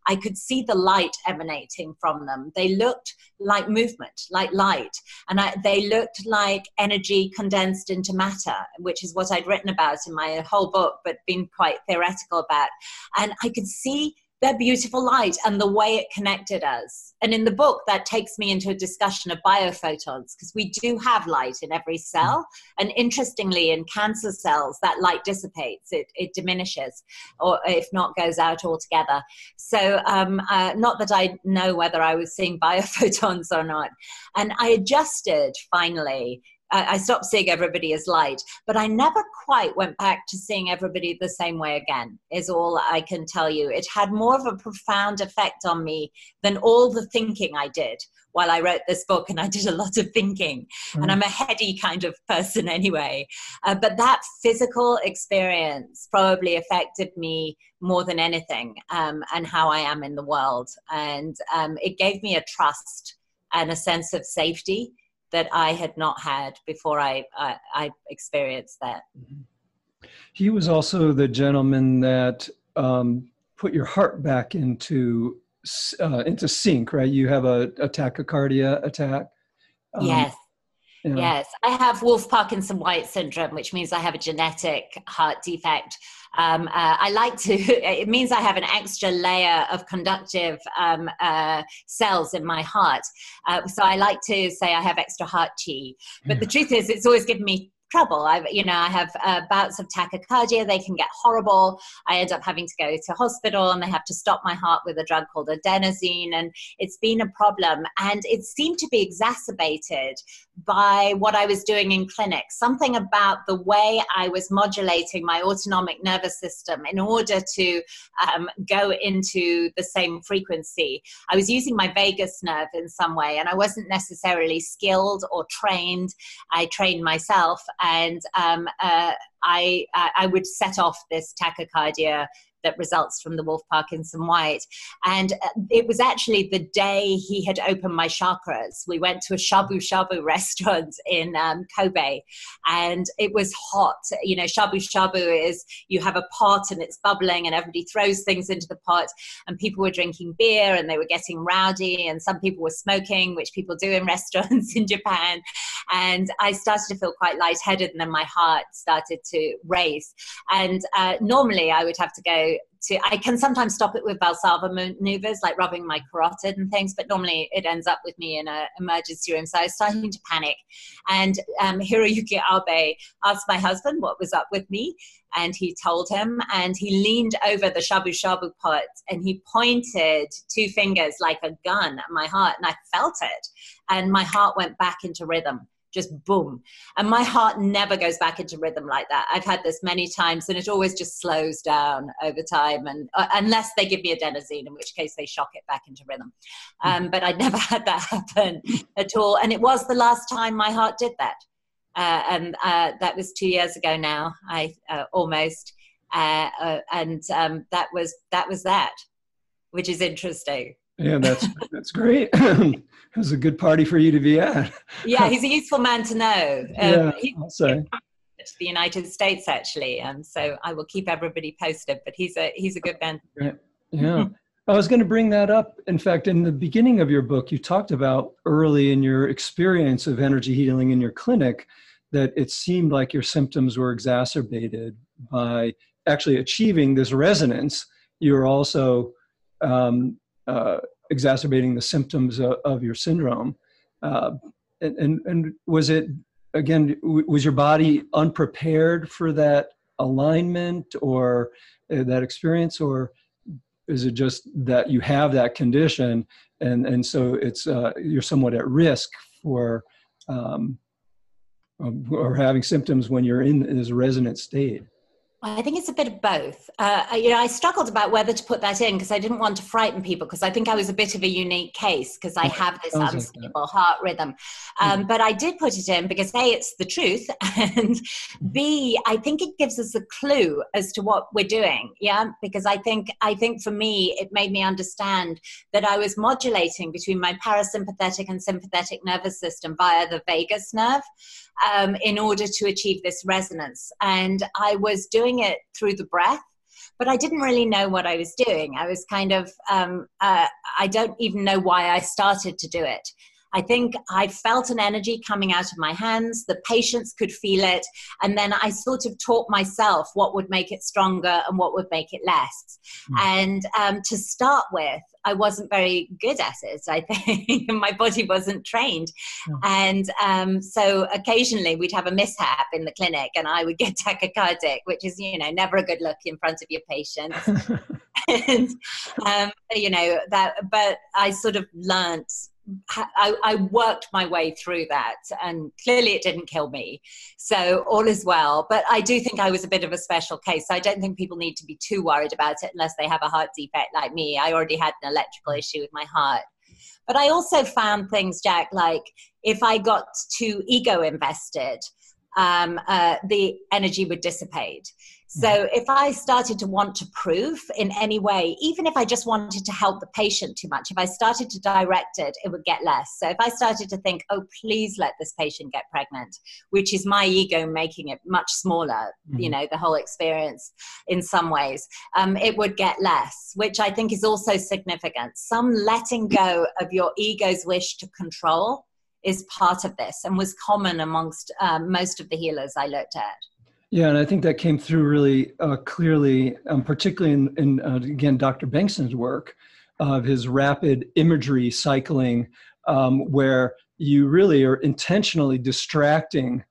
I could see the light emanating from them. They looked like movement, like light, and I, they looked like energy condensed into matter, which is what I'd written about in my whole book, but been quite theoretical about. And I could see their beautiful light and the way it connected us. And in the book, that takes me into a discussion of biophotons because we do have light in every cell. And interestingly, in cancer cells, that light dissipates, it, it diminishes, or if not, goes out altogether. So, um, uh, not that I know whether I was seeing biophotons or not. And I adjusted finally I stopped seeing everybody as light, but I never quite went back to seeing everybody the same way again, is all I can tell you. It had more of a profound effect on me than all the thinking I did while I wrote this book, and I did a lot of thinking. Mm. And I'm a heady kind of person anyway. Uh, but that physical experience probably affected me more than anything um, and how I am in the world. And um, it gave me a trust and a sense of safety that I had not had before I, I, I experienced that. He was also the gentleman that um, put your heart back into uh, into sync, right? You have a, a tachycardia attack. Um, yes. Yes, I have Wolff Parkinson White syndrome, which means I have a genetic heart defect. Um, uh, I like to, it means I have an extra layer of conductive um, uh, cells in my heart. Uh, so I like to say I have extra heart chi. But the truth is, it's always given me trouble. I, you know, I have uh, bouts of tachycardia. They can get horrible. I end up having to go to hospital, and they have to stop my heart with a drug called adenosine, and it's been a problem. And it seemed to be exacerbated by what I was doing in clinic. Something about the way I was modulating my autonomic nervous system in order to um, go into the same frequency. I was using my vagus nerve in some way, and I wasn't necessarily skilled or trained. I trained myself and um, uh, I, I would set off this tachycardia that results from the Wolff Parkinson White. And uh, it was actually the day he had opened my chakras. We went to a shabu shabu restaurant in um, Kobe and it was hot. You know, shabu shabu is you have a pot and it's bubbling and everybody throws things into the pot and people were drinking beer and they were getting rowdy and some people were smoking, which people do in restaurants in Japan. And I started to feel quite lightheaded and then my heart started to race. And uh, normally I would have to go to i can sometimes stop it with valsalva maneuvers like rubbing my carotid and things but normally it ends up with me in an emergency room so i was starting to panic and um, hiroyuki abe asked my husband what was up with me and he told him and he leaned over the shabu shabu pot and he pointed two fingers like a gun at my heart and i felt it and my heart went back into rhythm just boom. And my heart never goes back into rhythm like that. I've had this many times and it always just slows down over time. And uh, unless they give me adenosine, in which case they shock it back into rhythm. Um, but I never had that happen at all. And it was the last time my heart did that. Uh, and uh, that was two years ago now, I uh, almost. Uh, uh, and um, that was that was that, which is interesting. Yeah, that's that's great. it was a good party for you to be at. yeah, he's a useful man to know. Um, yeah, I'll say. To the United States, actually, and um, so I will keep everybody posted. But he's a he's a good man. Yeah, yeah. I was going to bring that up. In fact, in the beginning of your book, you talked about early in your experience of energy healing in your clinic that it seemed like your symptoms were exacerbated by actually achieving this resonance. You were also um, uh, exacerbating the symptoms of, of your syndrome. Uh, and, and, and was it, again, was your body unprepared for that alignment or uh, that experience, or is it just that you have that condition and, and so it's, uh, you're somewhat at risk for, um, or having symptoms when you're in this resonant state? I think it's a bit of both. Uh, you know, I struggled about whether to put that in because I didn't want to frighten people because I think I was a bit of a unique case because I have this unstable heart rhythm. Um, mm. But I did put it in because A, it's the truth, and B, I think it gives us a clue as to what we're doing. Yeah, because I think I think for me it made me understand that I was modulating between my parasympathetic and sympathetic nervous system via the vagus nerve um, in order to achieve this resonance, and I was doing doing it through the breath but I didn't really know what I was doing. I was kind of, um, uh, I don't even know why I started to do it. I think I felt an energy coming out of my hands. The patients could feel it. And then I sort of taught myself what would make it stronger and what would make it less. Mm. And um, to start with, I wasn't very good at it, I think. my body wasn't trained. Mm. And um, so occasionally we'd have a mishap in the clinic and I would get tachycardic, which is, you know, never a good look in front of your patients. and, um, you know, that, but I sort of learnt I, I, worked my way through that, and clearly it didn't kill me. So all is well. But I do think I was a bit of a special case. I don't think people need to be too worried about it unless they have a heart defect like me. I already had an electrical issue with my heart. But I also found things, Jack, like if I got too ego invested, um, uh, the energy would dissipate. So mm. if I started to want to prove in any way, even if I just wanted to help the patient too much, if I started to direct it, it would get less. So if I started to think, oh, please let this patient get pregnant, which is my ego making it much smaller, mm-hmm. you know, the whole experience in some ways, um, it would get less, which I think is also significant. Some letting go of your ego's wish to control is part of this and was common amongst um, most of the healers I looked at. Yeah, and I think that came through really uh, clearly, um, particularly in, in uh, again, Dr. Bengston's work of his rapid imagery cycling, um, where you really are intentionally distracting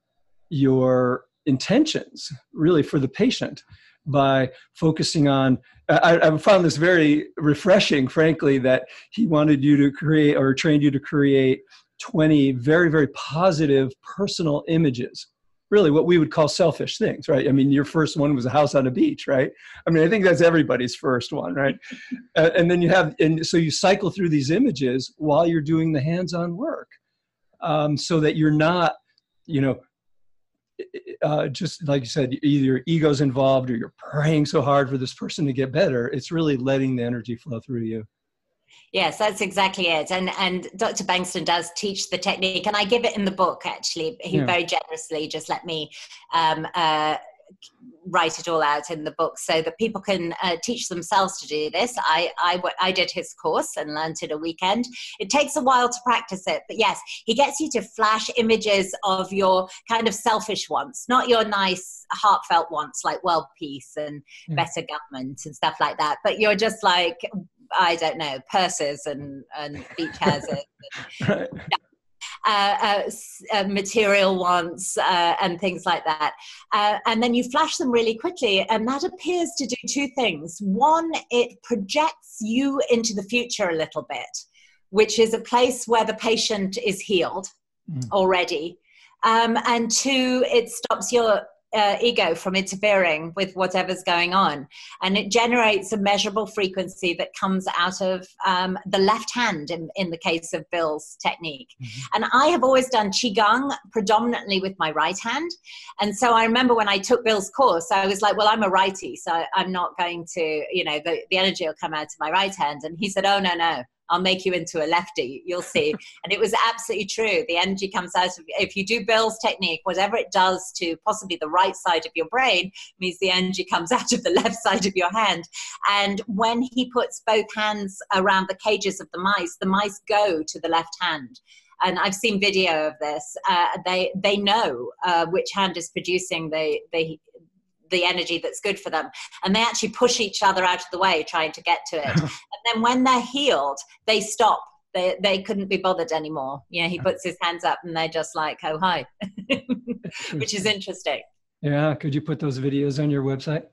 your intentions, really, for the patient by focusing on. I, I found this very refreshing, frankly, that he wanted you to create or trained you to create 20 very, very positive personal images really what we would call selfish things, right? I mean, your first one was a house on a beach, right? I mean, I think that's everybody's first one, right? uh, and then you have, and so you cycle through these images while you're doing the hands-on work, um, so that you're not, you know, uh, just like you said, either your ego's involved or you're praying so hard for this person to get better. It's really letting the energy flow through you. Yes, that's exactly it. And and Dr. Bengston does teach the technique, and I give it in the book. Actually, he yeah. very generously just let me um, uh, write it all out in the book so that people can uh, teach themselves to do this. I, I, I did his course and learned it a weekend. It takes a while to practice it, but yes, he gets you to flash images of your kind of selfish wants, not your nice, heartfelt wants like world peace and mm. better government and stuff like that, but you're just like I don't know, purses and, and beach houses. right. Uh, uh, uh, material wants uh, and things like that. Uh, and then you flash them really quickly, and that appears to do two things. One, it projects you into the future a little bit, which is a place where the patient is healed mm. already. Um, and two, it stops your uh, ego from interfering with whatever's going on. And it generates a measurable frequency that comes out of um, the left hand in, in the case of Bill's technique. Mm-hmm. And I have always done Qigong predominantly with my right hand. And so I remember when I took Bill's course, I was like, well, I'm a righty, so I'm not going to, you know, the, the energy will come out of my right hand. And he said, oh, no, no. I'll make you into a lefty. You'll see. and it was absolutely true. The energy comes out of, if you do Bill's technique, whatever it does to possibly the right side of your brain means the energy comes out of the left side of your hand. And when he puts both hands around the cages of the mice, the mice go to the left hand and I've seen video of this. Uh, they they know uh, which hand is producing the the the energy that's good for them. And they actually push each other out of the way trying to get to it. and then when they're healed, they stop. They, they couldn't be bothered anymore. Know, he puts his hands up and they're just like, oh, hi, which is interesting. Yeah. Could you put those videos on your website?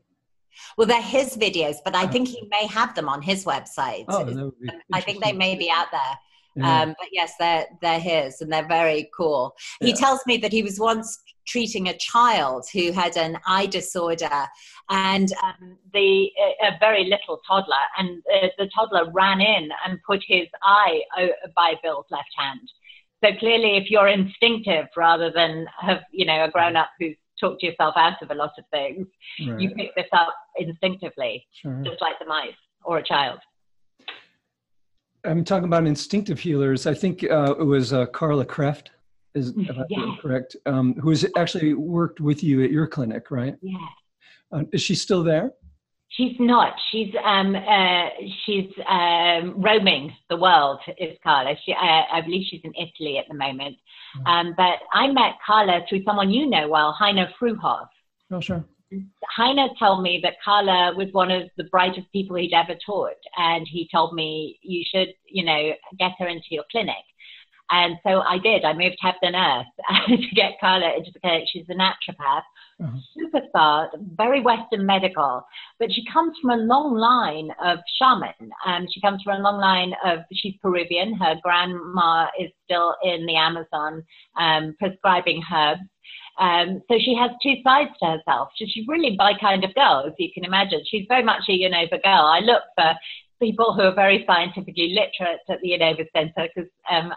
Well, they're his videos, but I oh. think he may have them on his website. Oh, I think they may be out there. Yeah. Um, but yes, they're they're his, and they're very cool. He tells me that he was once treating a child who had an eye disorder, and um, the a very little toddler, and uh, the toddler ran in and put his eye by Bill's left hand. So clearly, if you're instinctive rather than have you know a grown up who's talked yourself out of a lot of things, right. you pick this up instinctively, sure. just like the mice or a child. I'm talking about instinctive healers. I think uh, it was uh, Carla Kreft, is yeah. correct, um, who has actually worked with you at your clinic, right? Yeah. Uh, is she still there? She's not. She's um, uh, she's um, roaming the world. Is Carla? She, uh, I believe she's in Italy at the moment. Mm-hmm. Um, but I met Carla through someone you know well, Heiner Fruehauf. Oh, sure. Heiner told me that Carla was one of the brightest people he'd ever taught, and he told me you should, you know, get her into your clinic. And so I did. I moved heaven and earth to get Carla into the clinic. She's a naturopath, uh-huh. super smart, very Western medical, but she comes from a long line of shaman. Um, she comes from a long line of, she's Peruvian. Her grandma is still in the Amazon um, prescribing herbs. Um, so she has two sides to herself. She's really my kind of girl, if you can imagine. She's very much a YinOva girl. I look for people who are very scientifically literate at the YinOva Centre, because um,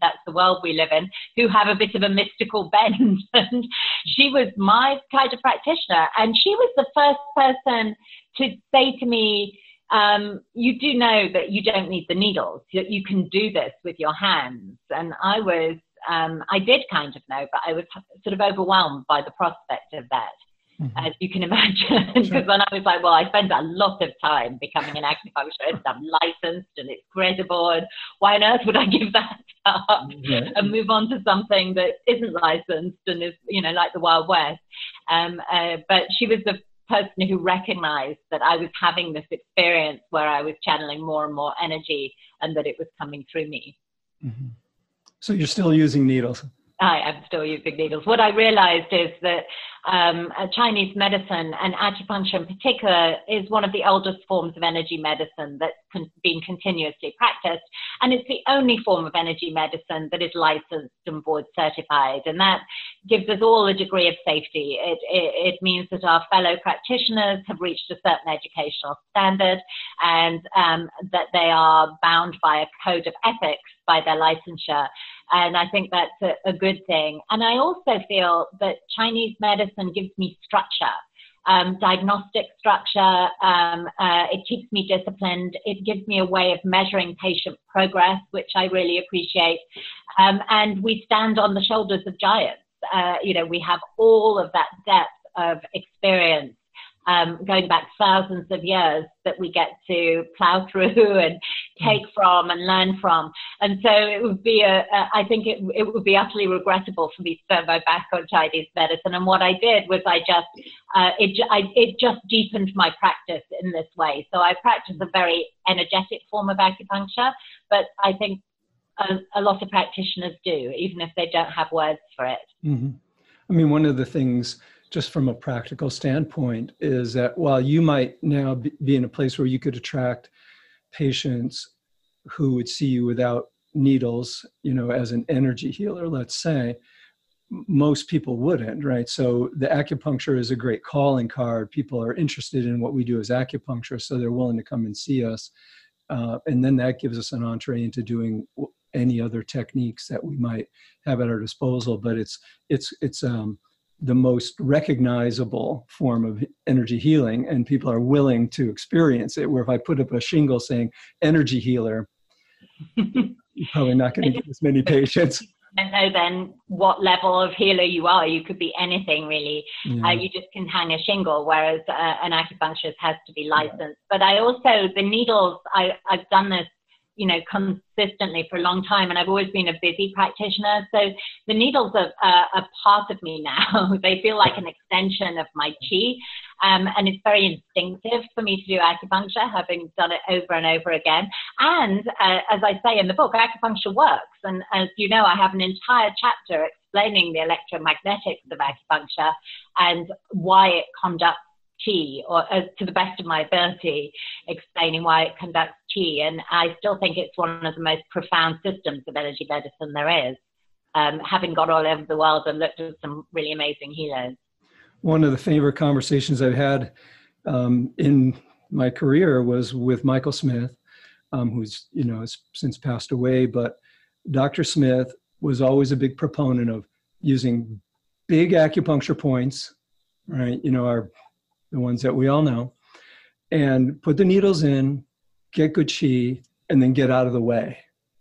that's the world we live in, who have a bit of a mystical bend. and she was my kind of practitioner. And she was the first person to say to me, um, you do know that you don't need the needles, that you can do this with your hands. And I was, um, I did kind of know, but I was sort of overwhelmed by the prospect of that mm-hmm. as you can imagine. Because sure. then I was like, well, I spend a lot of time becoming an acupuncturist. I'm licensed and it's credible. And why on earth would I give that up yeah. and move on to something that isn't licensed and is, you know, like the Wild West? Um, uh, but she was the person who recognized that I was having this experience where I was channeling more and more energy and that it was coming through me. Mm-hmm. So you're still using needles? I am still using needles. What I realized is that um, Chinese medicine and acupuncture in particular is one of the oldest forms of energy medicine that's con- been continuously practiced. And it's the only form of energy medicine that is licensed and board certified. And that gives us all a degree of safety. It, it, it means that our fellow practitioners have reached a certain educational standard and um, that they are bound by a code of ethics by their licensure. And I think that's a, a good thing. And I also feel that Chinese medicine gives me structure. Um, diagnostic structure. Um, uh, it keeps me disciplined. It gives me a way of measuring patient progress, which I really appreciate. Um, and we stand on the shoulders of giants. Uh, you know, we have all of that depth of experience um, going back thousands of years that we get to plow through and take mm. from and learn from. And so it would be a, a I think it, it would be utterly regrettable for me to turn my back on Chinese medicine. And what I did was I just, uh, it, I, it just deepened my practice in this way. So I practice a very energetic form of acupuncture, but I think a, a lot of practitioners do, even if they don't have words for it. Mm-hmm. I mean, one of the things just from a practical standpoint is that while you might now be in a place where you could attract patients who would see you without needles you know as an energy healer let's say most people wouldn't right? So the acupuncture is a great calling card. People are interested in what we do as acupuncture so they're willing to come and see us. Uh, and then that gives us an entree into doing any other techniques that we might have at our disposal but it's it's it's um the most recognizable form of energy healing and people are willing to experience it where if i put up a shingle saying energy healer you're probably not going to get as many patients don't know then what level of healer you are. You could be anything really. Yeah. Uh, you just can hang a shingle, whereas uh, an acupuncturist has to be licensed. Yeah. But I also the needles. I I've done this you know, consistently for a long time, and I've always been a busy practitioner. So the needles are a part of me now. they feel like an extension of my chi, um, and it's very instinctive for me to do acupuncture, having done it over and over again. And uh, as I say in the book, acupuncture works. And as you know, I have an entire chapter explaining the electromagnetics of acupuncture and why it conducts chi, or uh, to the best of my ability, explaining why it conducts chi. And I still think it's one of the most profound systems of energy medicine there is, um, having got all over the world and looked at some really amazing healers. One of the favorite conversations I've had um, in my career was with Michael Smith, um, who's you know has since passed away. But Dr. Smith was always a big proponent of using big acupuncture points, right? You know, our the ones that we all know, and put the needles in, get good chi, and then get out of the way.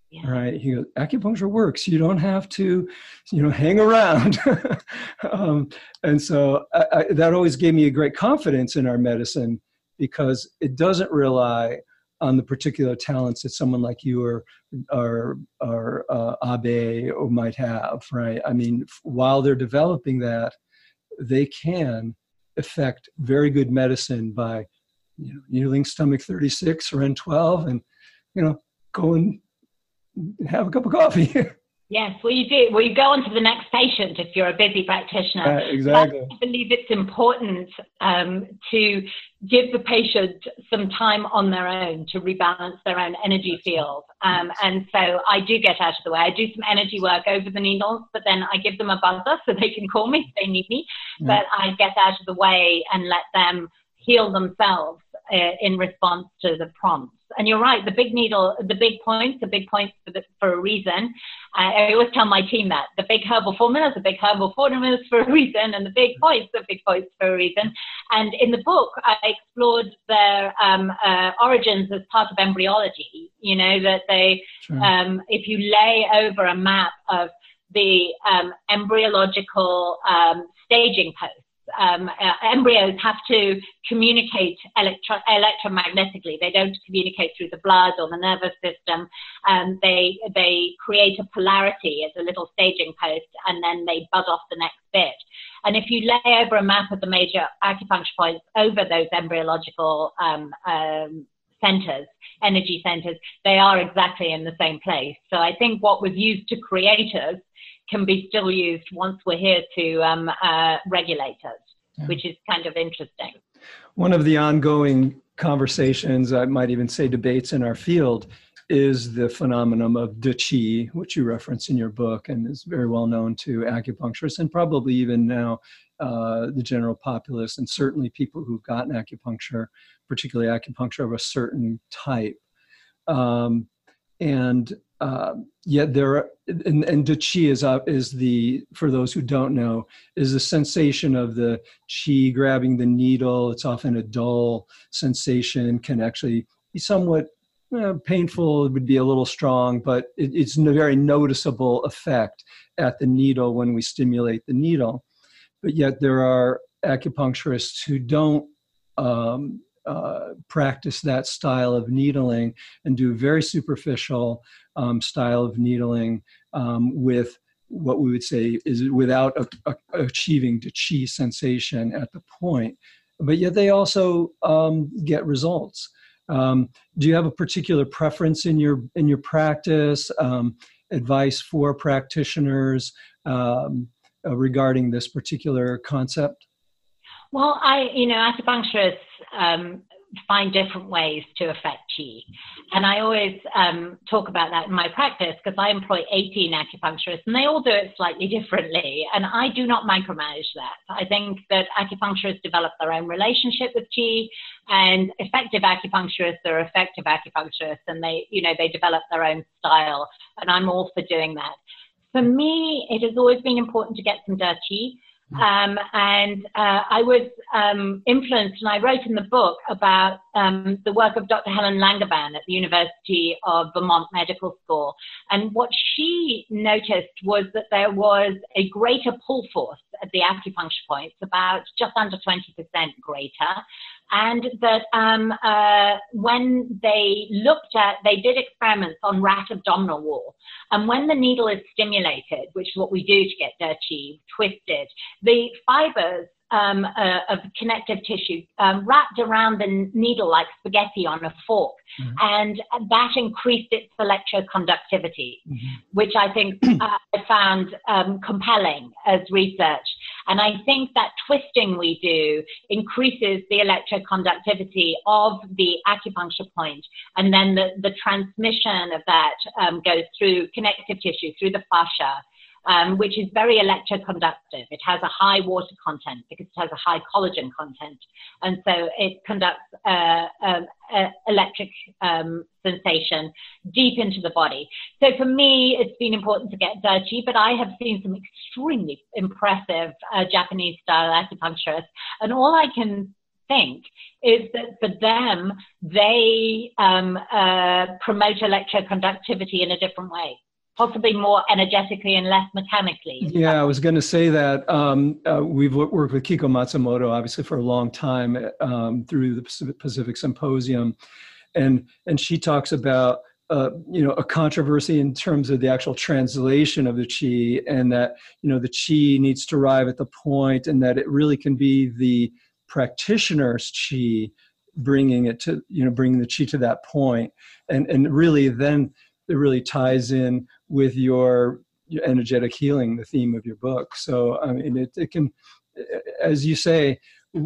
Yeah. Right? He goes, acupuncture works. You don't have to, you know, hang around. um, and so I, I, that always gave me a great confidence in our medicine because it doesn't rely on the particular talents that someone like you or or, or uh, Abe or might have, right? I mean, while they're developing that, they can affect very good medicine by you know, needling stomach 36 or Ren 12 and, you know, go and have a cup of coffee. Yes, well, you do. Well, you go on to the next patient if you're a busy practitioner. Uh, exactly. But I believe it's important um, to give the patient some time on their own to rebalance their own energy field. Um, and so I do get out of the way. I do some energy work over the needles, but then I give them a buzzer so they can call me if they need me. Yeah. But I get out of the way and let them heal themselves uh, in response to the prompts. And you're right, the big needle, the big points, the big points for, the, for a reason. I always tell my team that the big herbal formulas the big herbal formulas for a reason, and the big points the big points for a reason. And in the book, I explored their um, uh, origins as part of embryology. You know that they, sure. um, if you lay over a map of the um, embryological um, staging post um, uh, embryos have to communicate electro- electromagnetically. They don't communicate through the blood or the nervous system. Um, they they create a polarity as a little staging post, and then they bud off the next bit. And if you lay over a map of the major acupuncture points over those embryological um, um centers, energy centers, they are exactly in the same place. So I think what was used to create us can be still used once we're here to um, uh, regulate us, yeah. which is kind of interesting. One of the ongoing conversations, I might even say debates in our field, is the phenomenon of De Qi, which you reference in your book and is very well known to acupuncturists and probably even now uh, the general populace and certainly people who've gotten acupuncture, particularly acupuncture of a certain type. Um, and uh, yet there are, and, and the chi is uh, is the for those who don't know is the sensation of the chi grabbing the needle. It's often a dull sensation can actually be somewhat uh, painful it would be a little strong but it, it's a very noticeable effect at the needle when we stimulate the needle. But yet there are acupuncturists who don't um, uh, practice that style of needling and do very superficial um, style of needling um, with what we would say is without a, a, achieving the chi sensation at the point. But yet they also um, get results. Um, do you have a particular preference in your in your practice? Um, advice for practitioners uh, regarding this particular concept? Well, I, you know, acupuncturists um, find different ways to affect qi. And I always um, talk about that in my practice because I employ 18 acupuncturists and they all do it slightly differently. And I do not micromanage that. I think that acupuncturists develop their own relationship with qi and effective acupuncturists are effective acupuncturists and they, you know, they develop their own style. And I'm all for doing that. For me, it has always been important to get some Qi um, and uh, I was um, influenced, and I wrote in the book about um, the work of Dr. Helen Langevin at the University of Vermont Medical School. And what she noticed was that there was a greater pull force at the acupuncture points, about just under 20% greater. And that um, uh, when they looked at, they did experiments on rat abdominal wall. And when the needle is stimulated, which is what we do to get Qi, twisted, the fibers um, uh, of connective tissue um, wrapped around the needle like spaghetti on a fork. Mm-hmm. And that increased its electroconductivity, mm-hmm. which I think uh, I found um, compelling as research. And I think that twisting we do increases the electroconductivity of the acupuncture point, and then the, the transmission of that um, goes through connective tissue, through the fascia um, which is very electroconductive. It has a high water content because it has a high collagen content. And so it conducts uh, um, uh, electric um, sensation deep into the body. So for me, it's been important to get De Qi, but I have seen some extremely impressive uh, Japanese style acupuncturists. And all I can think is that for them, they um, uh, promote electroconductivity in a different way possibly more energetically and less mechanically. Yeah, I was going to say that um, uh, we've worked with Kiiko Matsumoto obviously for a long time um, through the Pacific Symposium, and and she talks about uh, you know a controversy in terms of the actual translation of the chi, and that you know the chi needs to arrive at the point, and that it really can be the practitioner's chi bringing it to you know bringing the chi to that point, and and really then that really ties in with your, your energetic healing, the theme of your book. So I mean, it, it can, as you say,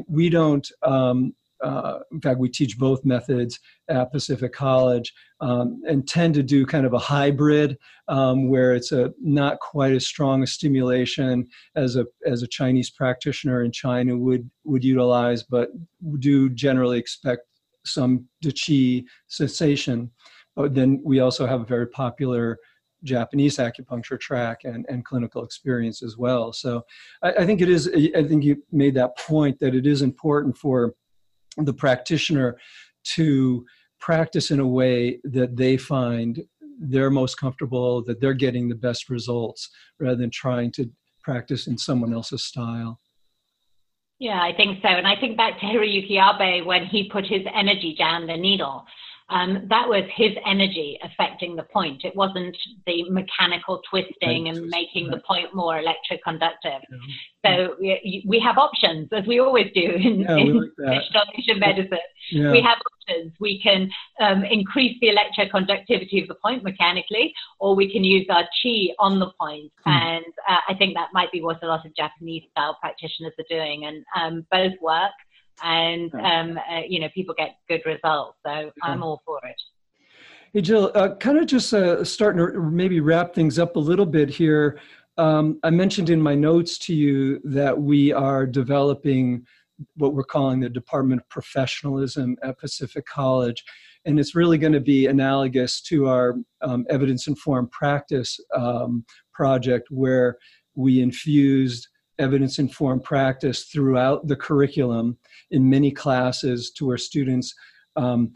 we don't um, uh, in fact, we teach both methods at Pacific College um, and tend to do kind of a hybrid um, where it's a not quite as strong a stimulation as a as a Chinese practitioner in China would would utilize, but do generally expect some De Qi sensation. But then we also have a very popular Japanese acupuncture track and, and clinical experience as well. So I, I think it is, I think you made that point that it is important for the practitioner to practice in a way that they find they're most comfortable, that they're getting the best results, rather than trying to practice in someone else's style. Yeah, I think so. And I think back to Hiroyuki Abe when he put his energy down the needle um, that was his energy affecting the point. It wasn't the mechanical twisting and making the point more electroconductive. So we, we, have options, as we always do in, yeah, in like medicine. Yeah. We have options. We can um, increase the electroconductivity of the point mechanically, or we can use our chi on the point. Hmm. And uh, I think that might be what a lot of Japanese style practitioners are doing, and um, both work and um, uh, you know people get good results. So I'm all for it. Hey Jill, uh, kind of just uh, starting to maybe wrap things up a little bit here. Um, I mentioned in my notes to you that we are developing what we're calling the Department of Professionalism at Pacific College. And it's really going to be analogous to our um, evidence informed practice um, project, where we infused evidence informed practice throughout the curriculum in many classes to where students um,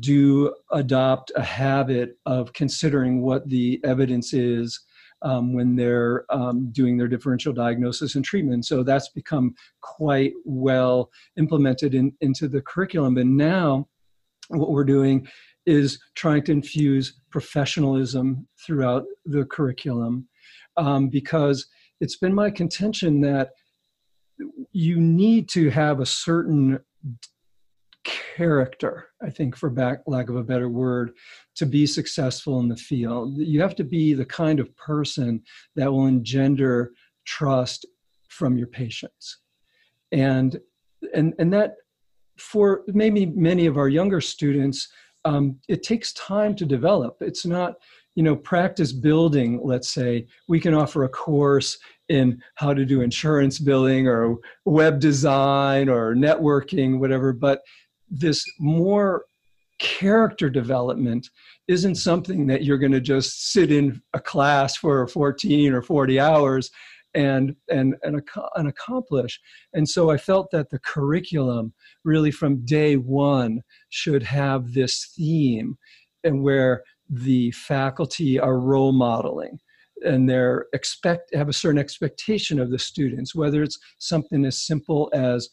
do adopt a habit of considering what the evidence is um, when they're um, doing their differential diagnosis and treatment. So that's become quite well implemented in, into the curriculum. And now what we're doing is trying to infuse professionalism throughout the curriculum um, because it's been my contention that you need to have a certain character i think for back, lack of a better word to be successful in the field. You have to be the kind of person that will engender trust from your patients. And and and that for maybe many of our younger students um, it takes time to develop. It's not you know practice building let's say we can offer a course in how to do insurance billing or web design or networking whatever but this more character development isn't something that you're going to just sit in a class for 14 or 40 hours and and and, and accomplish. And so i felt that the curriculum really from day one should have this theme and where the faculty are role modeling and they're expect have a certain expectation of the students whether it's something as simple as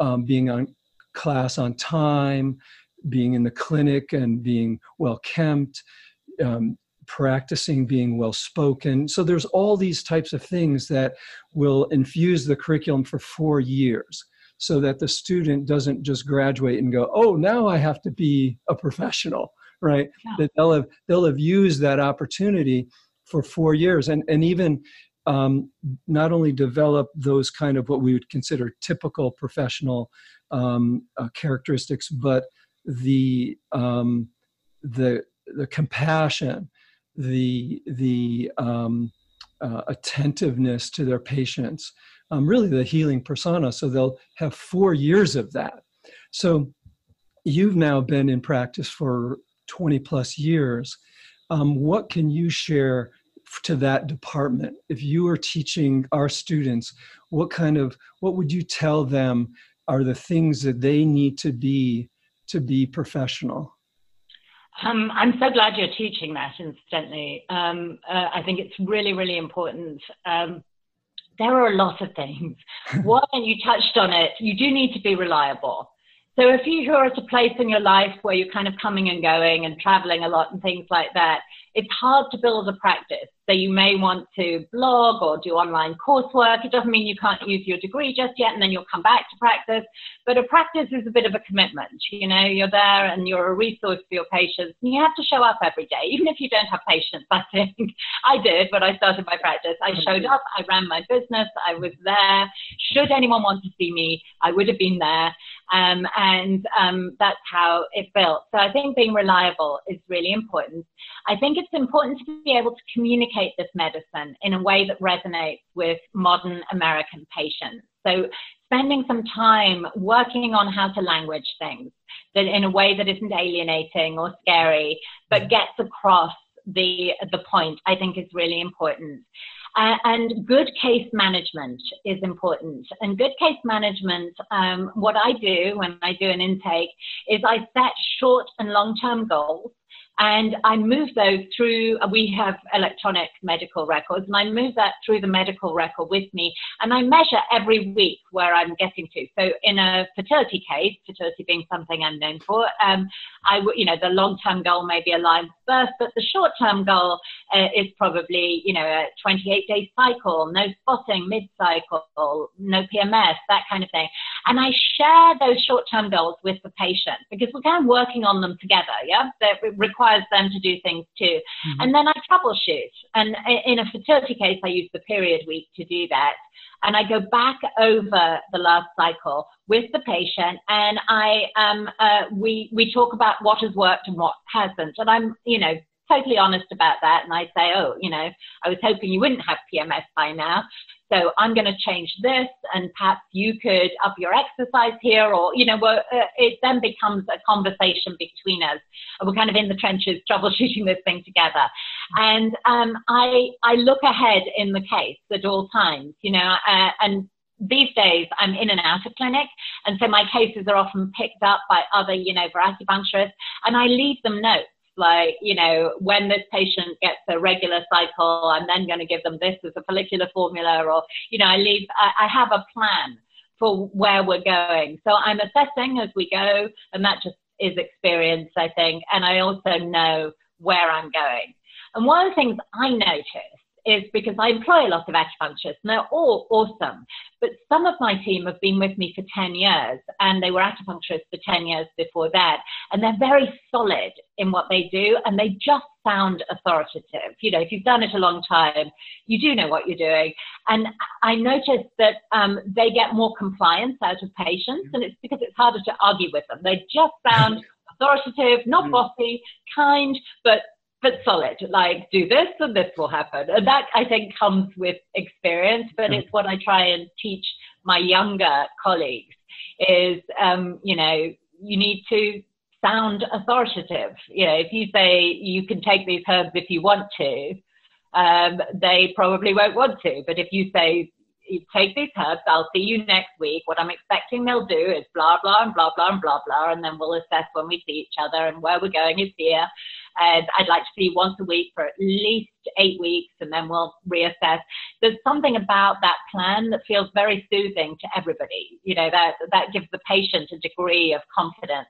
um, being on class on time being in the clinic and being well kempt um, practicing being well spoken. So there's all these types of things that will infuse the curriculum for four years so that the student doesn't just graduate and go oh now i have to be a professional right yeah. that they'll have they'll have used that opportunity for four years and and even um, not only develop those kind of what we would consider typical professional um, uh, characteristics, but the um, the the compassion, the the um, uh, attentiveness to their patients, um, really the healing persona. So they'll have four years of that. So you've now been in practice for 20 plus years. Um, what can you share to that department if you are teaching our students what kind of what would you tell them are the things that they need to be to be professional um, I'm so glad you're teaching that, incidentally. Um, uh, I think it's really, really important. Um, there are a lot of things. One, you touched on it, you do need to be reliable. So if you're at a place in your life where you're kind of coming and going and traveling a lot and things like that, it's hard to build a practice So you may want to blog or do online coursework. It doesn't mean you can't use your degree just yet and then you'll come back to practice. But a practice is a bit of a commitment. You know, you're there and you're a resource for your patients. And you have to show up every day, even if you don't have patients. I think I did when I started my practice. I showed up, I ran my business, I was there. Should anyone want to see me, I would have been there. Um, and um, that's how it built. So I think being reliable is really important. I think it's important to be able to communicate this medicine in a way that resonates with modern American patients. So spending some time working on how to language things that in a way that isn't alienating or scary, but gets across the the point I think is really important. Uh, and good case management is important. And good case management, um, what I do when I do an intake is I set short and long term goals and I move those through, we have electronic medical records, and I move that through the medical record with me, and I measure every week where I'm getting to. So in a fertility case, fertility being something I'm known for, um, I you know, the long-term goal may be a live birth, but the short-term goal uh, is probably, you know, a 28-day cycle, no spotting mid-cycle, no PMS, that kind of thing. And I share those short-term goals with the patient because we're kind of working on them together, yeah? That requires them to do things too. Mm-hmm. And then I troubleshoot. And in a fertility case, I use the period week to do that. And I go back over the last cycle with the patient, and I um, uh, we we talk about what has worked and what hasn't. And I'm you know totally honest about that. And I say, oh, you know, I was hoping you wouldn't have PMS by now. So I'm going to change this, and perhaps you could up your exercise here, or you know, uh, it then becomes a conversation between us. We're kind of in the trenches troubleshooting this thing together, and um, I I look ahead in the case at all times, you know, uh, and these days I'm in and out of clinic, and so my cases are often picked up by other, you know, acupuncturists, and I leave them notes like, you know, when this patient gets a regular cycle, I'm then going to give them this as a follicular formula, or, you know, I leave, I, I have a plan for where we're going. So I'm assessing as we go, and that just is experience, I think. And I also know where I'm going. And one of the things I notice is because I employ a lot of acupuncturists and they're all awesome. But some of my team have been with me for 10 years and they were acupuncturists for 10 years before that. And they're very solid in what they do and they just sound authoritative. You know, if you've done it a long time, you do know what you're doing. And I noticed that um, they get more compliance out of patients and it's because it's harder to argue with them. They just sound authoritative, not mm. bossy, kind, but but solid, like do this and this will happen. And that I think comes with experience, but it's what I try and teach my younger colleagues is, um, you know, you need to sound authoritative. You know, if you say you can take these herbs if you want to, um, they probably won't want to. But if you say you take these herbs, I'll see you next week. What I'm expecting they'll do is blah, blah, and blah, blah, and blah, blah. And then we'll assess when we see each other and where we're going is here. And I'd like to see you once a week for at least eight weeks and then we'll reassess. There's something about that plan that feels very soothing to everybody. You know, that, that gives the patient a degree of confidence,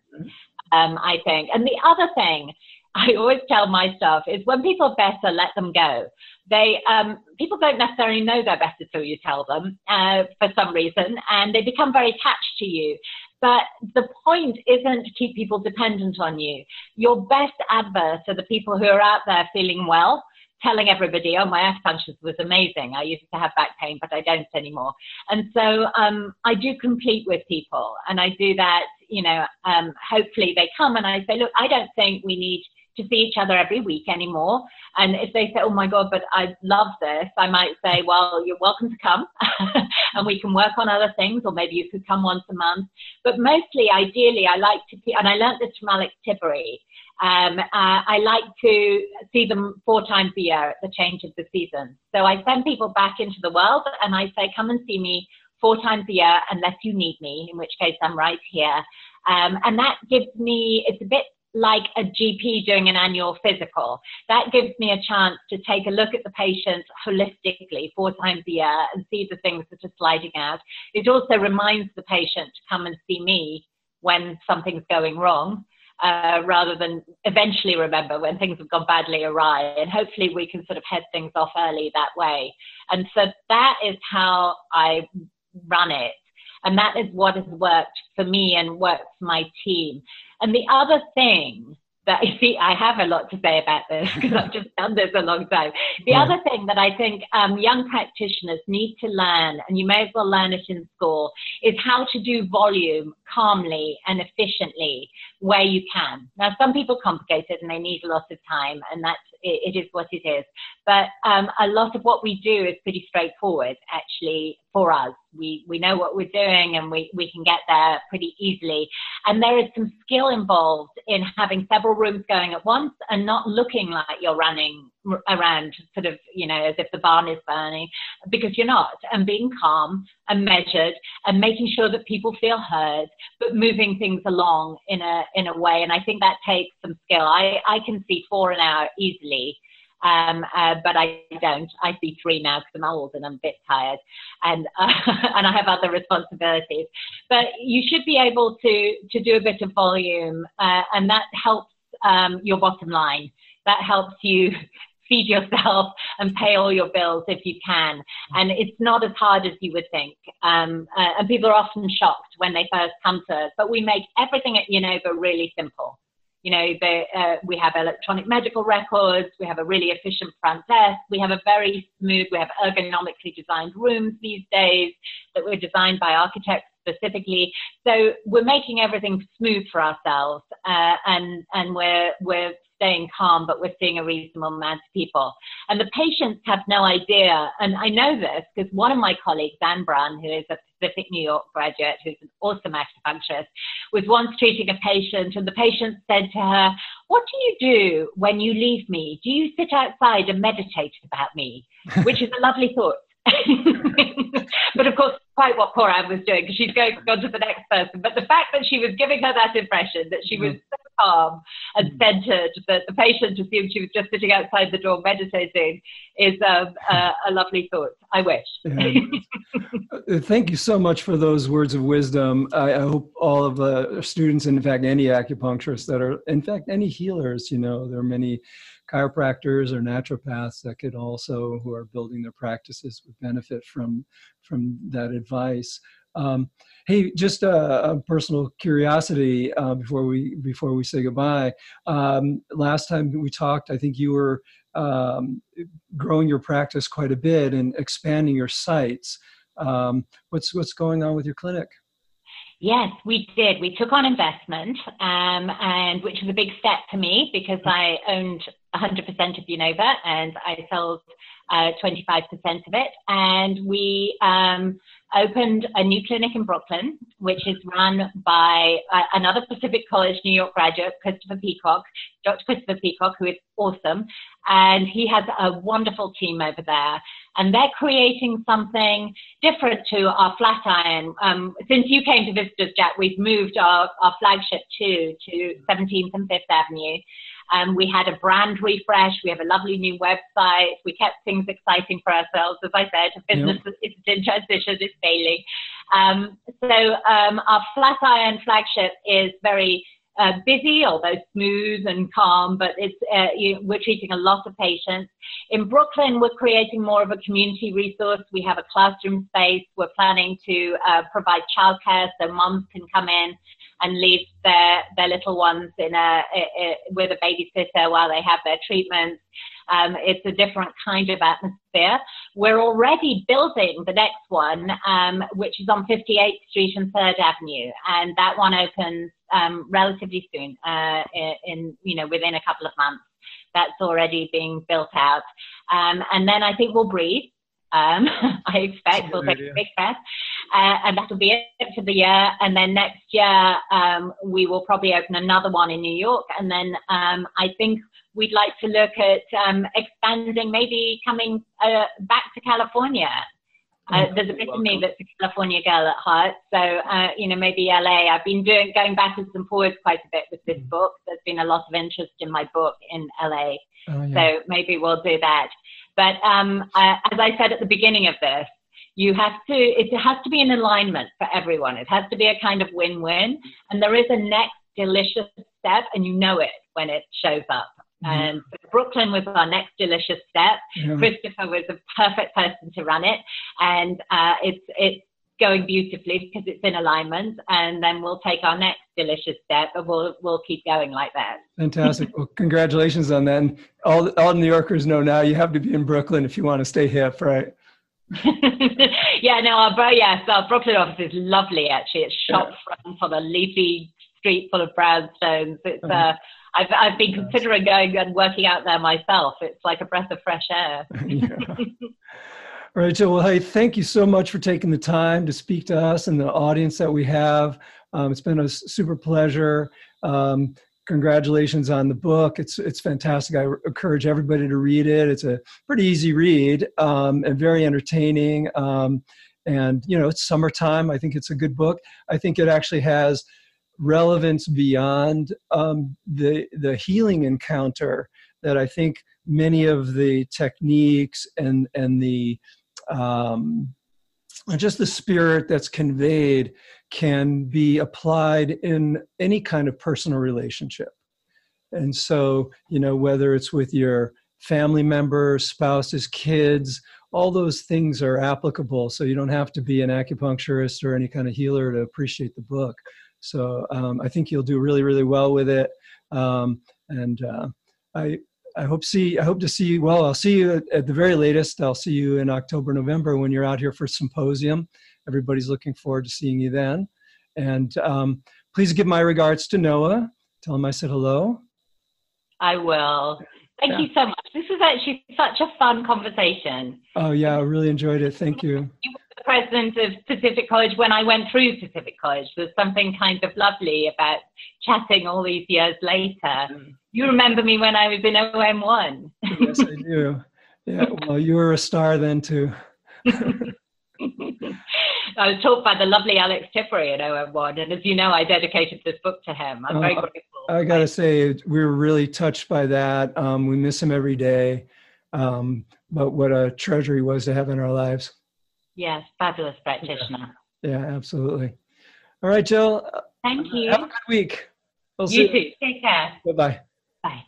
um, I think. And the other thing I always tell my is when people are better, let them go. They um, people don't necessarily know they're better till you tell them uh, for some reason, and they become very attached to you. But the point isn't to keep people dependent on you. Your best adverts are the people who are out there feeling well, telling everybody, oh, my acupuncture was amazing. I used to have back pain, but I don't anymore. And so um, I do compete with people, and I do that, you know, um, hopefully they come and I say, look, I don't think we need to see each other every week anymore. And if they say, oh my God, but I love this, I might say, well, you're welcome to come and we can work on other things, or maybe you could come once a month. But mostly, ideally, I like to, and I learned this from Alex Tiberi. Um, uh, I like to see them four times a year at the change of the season. So I send people back into the world and I say, come and see me four times a year unless you need me, in which case I'm right here. Um, and that gives me, it's a bit like a GP doing an annual physical. That gives me a chance to take a look at the patient holistically four times a year and see the things that are sliding out. It also reminds the patient to come and see me when something's going wrong. uh, rather than eventually remember when things have gone badly awry. And hopefully we can sort of head things off early that way. And so that is how I run it. And that is what has worked for me and worked for my team. And the other thing that I see, I have a lot to say about this because I've just done this a long time. The yeah. other thing that I think um, young practitioners need to learn, and you may as well learn it in school, is how to do volume calmly and efficiently where you can. Now, some people complicate it and they need a lot of time, and that's it, it is what it is. But um, a lot of what we do is pretty straightforward, actually, for us. We, we know what we're doing and we, we can get there pretty easily. And there is some skill involved in having several rooms going at once and not looking like you're running around sort of, you know, as if the barn is burning, because you're not. And being calm and measured and making sure that people feel heard, but moving things along in a, in a way. And I think that takes some skill. I, I can see four an hour easily um, uh, but I don't. I see three now because I'm old and I'm a bit tired, and uh, and I have other responsibilities. But you should be able to to do a bit of volume, uh, and that helps um, your bottom line. That helps you feed yourself and pay all your bills if you can. And it's not as hard as you would think. Um, uh, and people are often shocked when they first come to us, but we make everything at YinOva really simple. You know, uh, we have electronic medical records, we have a really efficient front desk, we have a very smooth, we have ergonomically designed rooms these days that were designed by architects specifically. So we're making everything smooth for ourselves, uh, and and we're we're staying calm, but we're seeing a reasonable amount of people. And the patients have no idea, and I know this because one of my colleagues, Anne Brun, who is a Pacific New York graduate who's an awesome acupuncturist, was once treating a patient, and the patient said to her, What do you do when you leave me? Do you sit outside and meditate about me? Which is a lovely thought. but of course, quite what poor Anne was doing because she's going on to the next person. But the fact that she was giving her that impression that she was mm-hmm. so calm and mm. centered that the patient assumed she was just sitting outside the door meditating is um, a, a, lovely thought. I wish. Uh, thank you so much for those words of wisdom. I, I hope all of the students, and in fact, any acupuncturists that are, in fact, any healers, you know, there are many chiropractors or naturopaths that could also who are building their practices would benefit from from that advice um, hey, just a, a personal curiosity uh, before we before we say goodbye. Um, last time we talked, I think you were um, growing your practice quite a bit and expanding your sites. Um, what's what's going on with your clinic? Yes, we did. We took on investment, um, and which was a big step for me because I owned 100% of YinOva and I sold uh, 25% of it. And we um, opened a new clinic in Brooklyn, which is run by uh, another Pacific College New York graduate, Christopher Peacock, Dr. Christopher Peacock, who is awesome. And he has a wonderful team over there. And they're creating something different to our Flatiron. Um, since you came to visit us, Jack, we've moved our, our flagship to, to 17th and 5th Avenue. Um, we had a brand refresh. We have a lovely new website. We kept things exciting for ourselves. As I said, business yep. is in transition, it's failing. Um, so um, our Flatiron flagship is very uh, busy, although smooth and calm, but it's, uh, you, we're treating a lot of patients. In Brooklyn, we're creating more of a community resource. We have a classroom space. We're planning to uh, provide childcare so moms can come in and leave their, their little ones in a, a, a with a babysitter while they have their treatments. Um, it's a different kind of atmosphere. We're already building the next one, um, which is on 58th Street and 3rd Avenue, and that one opens um, relatively soon, uh, in, you know within a couple of months. That's already being built out, um, and then I think we'll breathe. Um, I expect we'll take a big breath, uh, and that'll be it for the year. And then next year um, we will probably open another one in New York, and then um, I think we'd like to look at um, expanding, maybe coming uh, back to California. Uh, there's a bit of me that's a California girl at heart, so uh, you know maybe LA. I've been doing going backwards and forwards quite a bit with this mm. book. There's been a lot of interest in my book in LA, oh, yeah. so maybe we'll do that. But um, uh, as I said at the beginning of this, you have to it has to be an alignment for everyone. It has to be a kind of win-win, and there is a next delicious step, and you know it when it shows up. Mhm. And Brooklyn was our next delicious step. Yeah. Christopher was a perfect person to run it, and uh, it's it's going beautifully because it's in alignment. And then we'll take our next delicious step, and we'll we'll keep going like that. Fantastic. Well, congratulations on that. And all, all New Yorkers know now you have to be in Brooklyn if you want to stay hip, right? yeah, no, our bro, yes, our Brooklyn office is lovely. Actually, it's shop front on a leafy street full of brownstones. It's Uh-huh. uh, I've I've been considering going and working out there myself. It's like a breath of fresh air. yeah. All right, Jill. Well, hey, thank you so much for taking the time to speak to us and the audience that we have. Um, it's been a super pleasure. Um, congratulations on the book. It's it's fantastic. I encourage everybody to read it. It's a pretty easy read um, and very entertaining. Um, and you know, it's summertime. I think it's a good book. I think it actually has relevance beyond um, the the healing encounter that I think many of the techniques and and the um, just the spirit that's conveyed can be applied in any kind of personal relationship. And so, you know, whether it's with your family members, spouses, kids, all those things are applicable. So you don't have to be an acupuncturist or any kind of healer to appreciate the book. So um, I think you'll do really, really well with it. Um, and uh, I, I hope see I hope to see you. Well, I'll see you at, at the very latest. I'll see you in October, November when you're out here for symposium. Everybody's looking forward to seeing you then. And um, please give my regards to Noah. Tell him I said hello. I will. Thank Yeah. you so much. This was actually such a fun conversation. Oh yeah, I really enjoyed it. Thank you. President of Pacific College when I went through Pacific College. There's something kind of lovely about chatting all these years later. You remember me when I was in OM1. yes, I do. Yeah. Well, you were a star then too. I was taught by the lovely Alex Tiberi at OM1, and as you know, I dedicated this book to him. I'm very Oh, grateful. I gotta say, we were really touched by that. Um, we miss him every day. Um, but what a treasure he was to have in our lives. Yes, fabulous practitioner. Yeah, absolutely. All right, Jill. Thank uh, you. Have a good week. We'll You see too. Take care. Bye bye. Bye.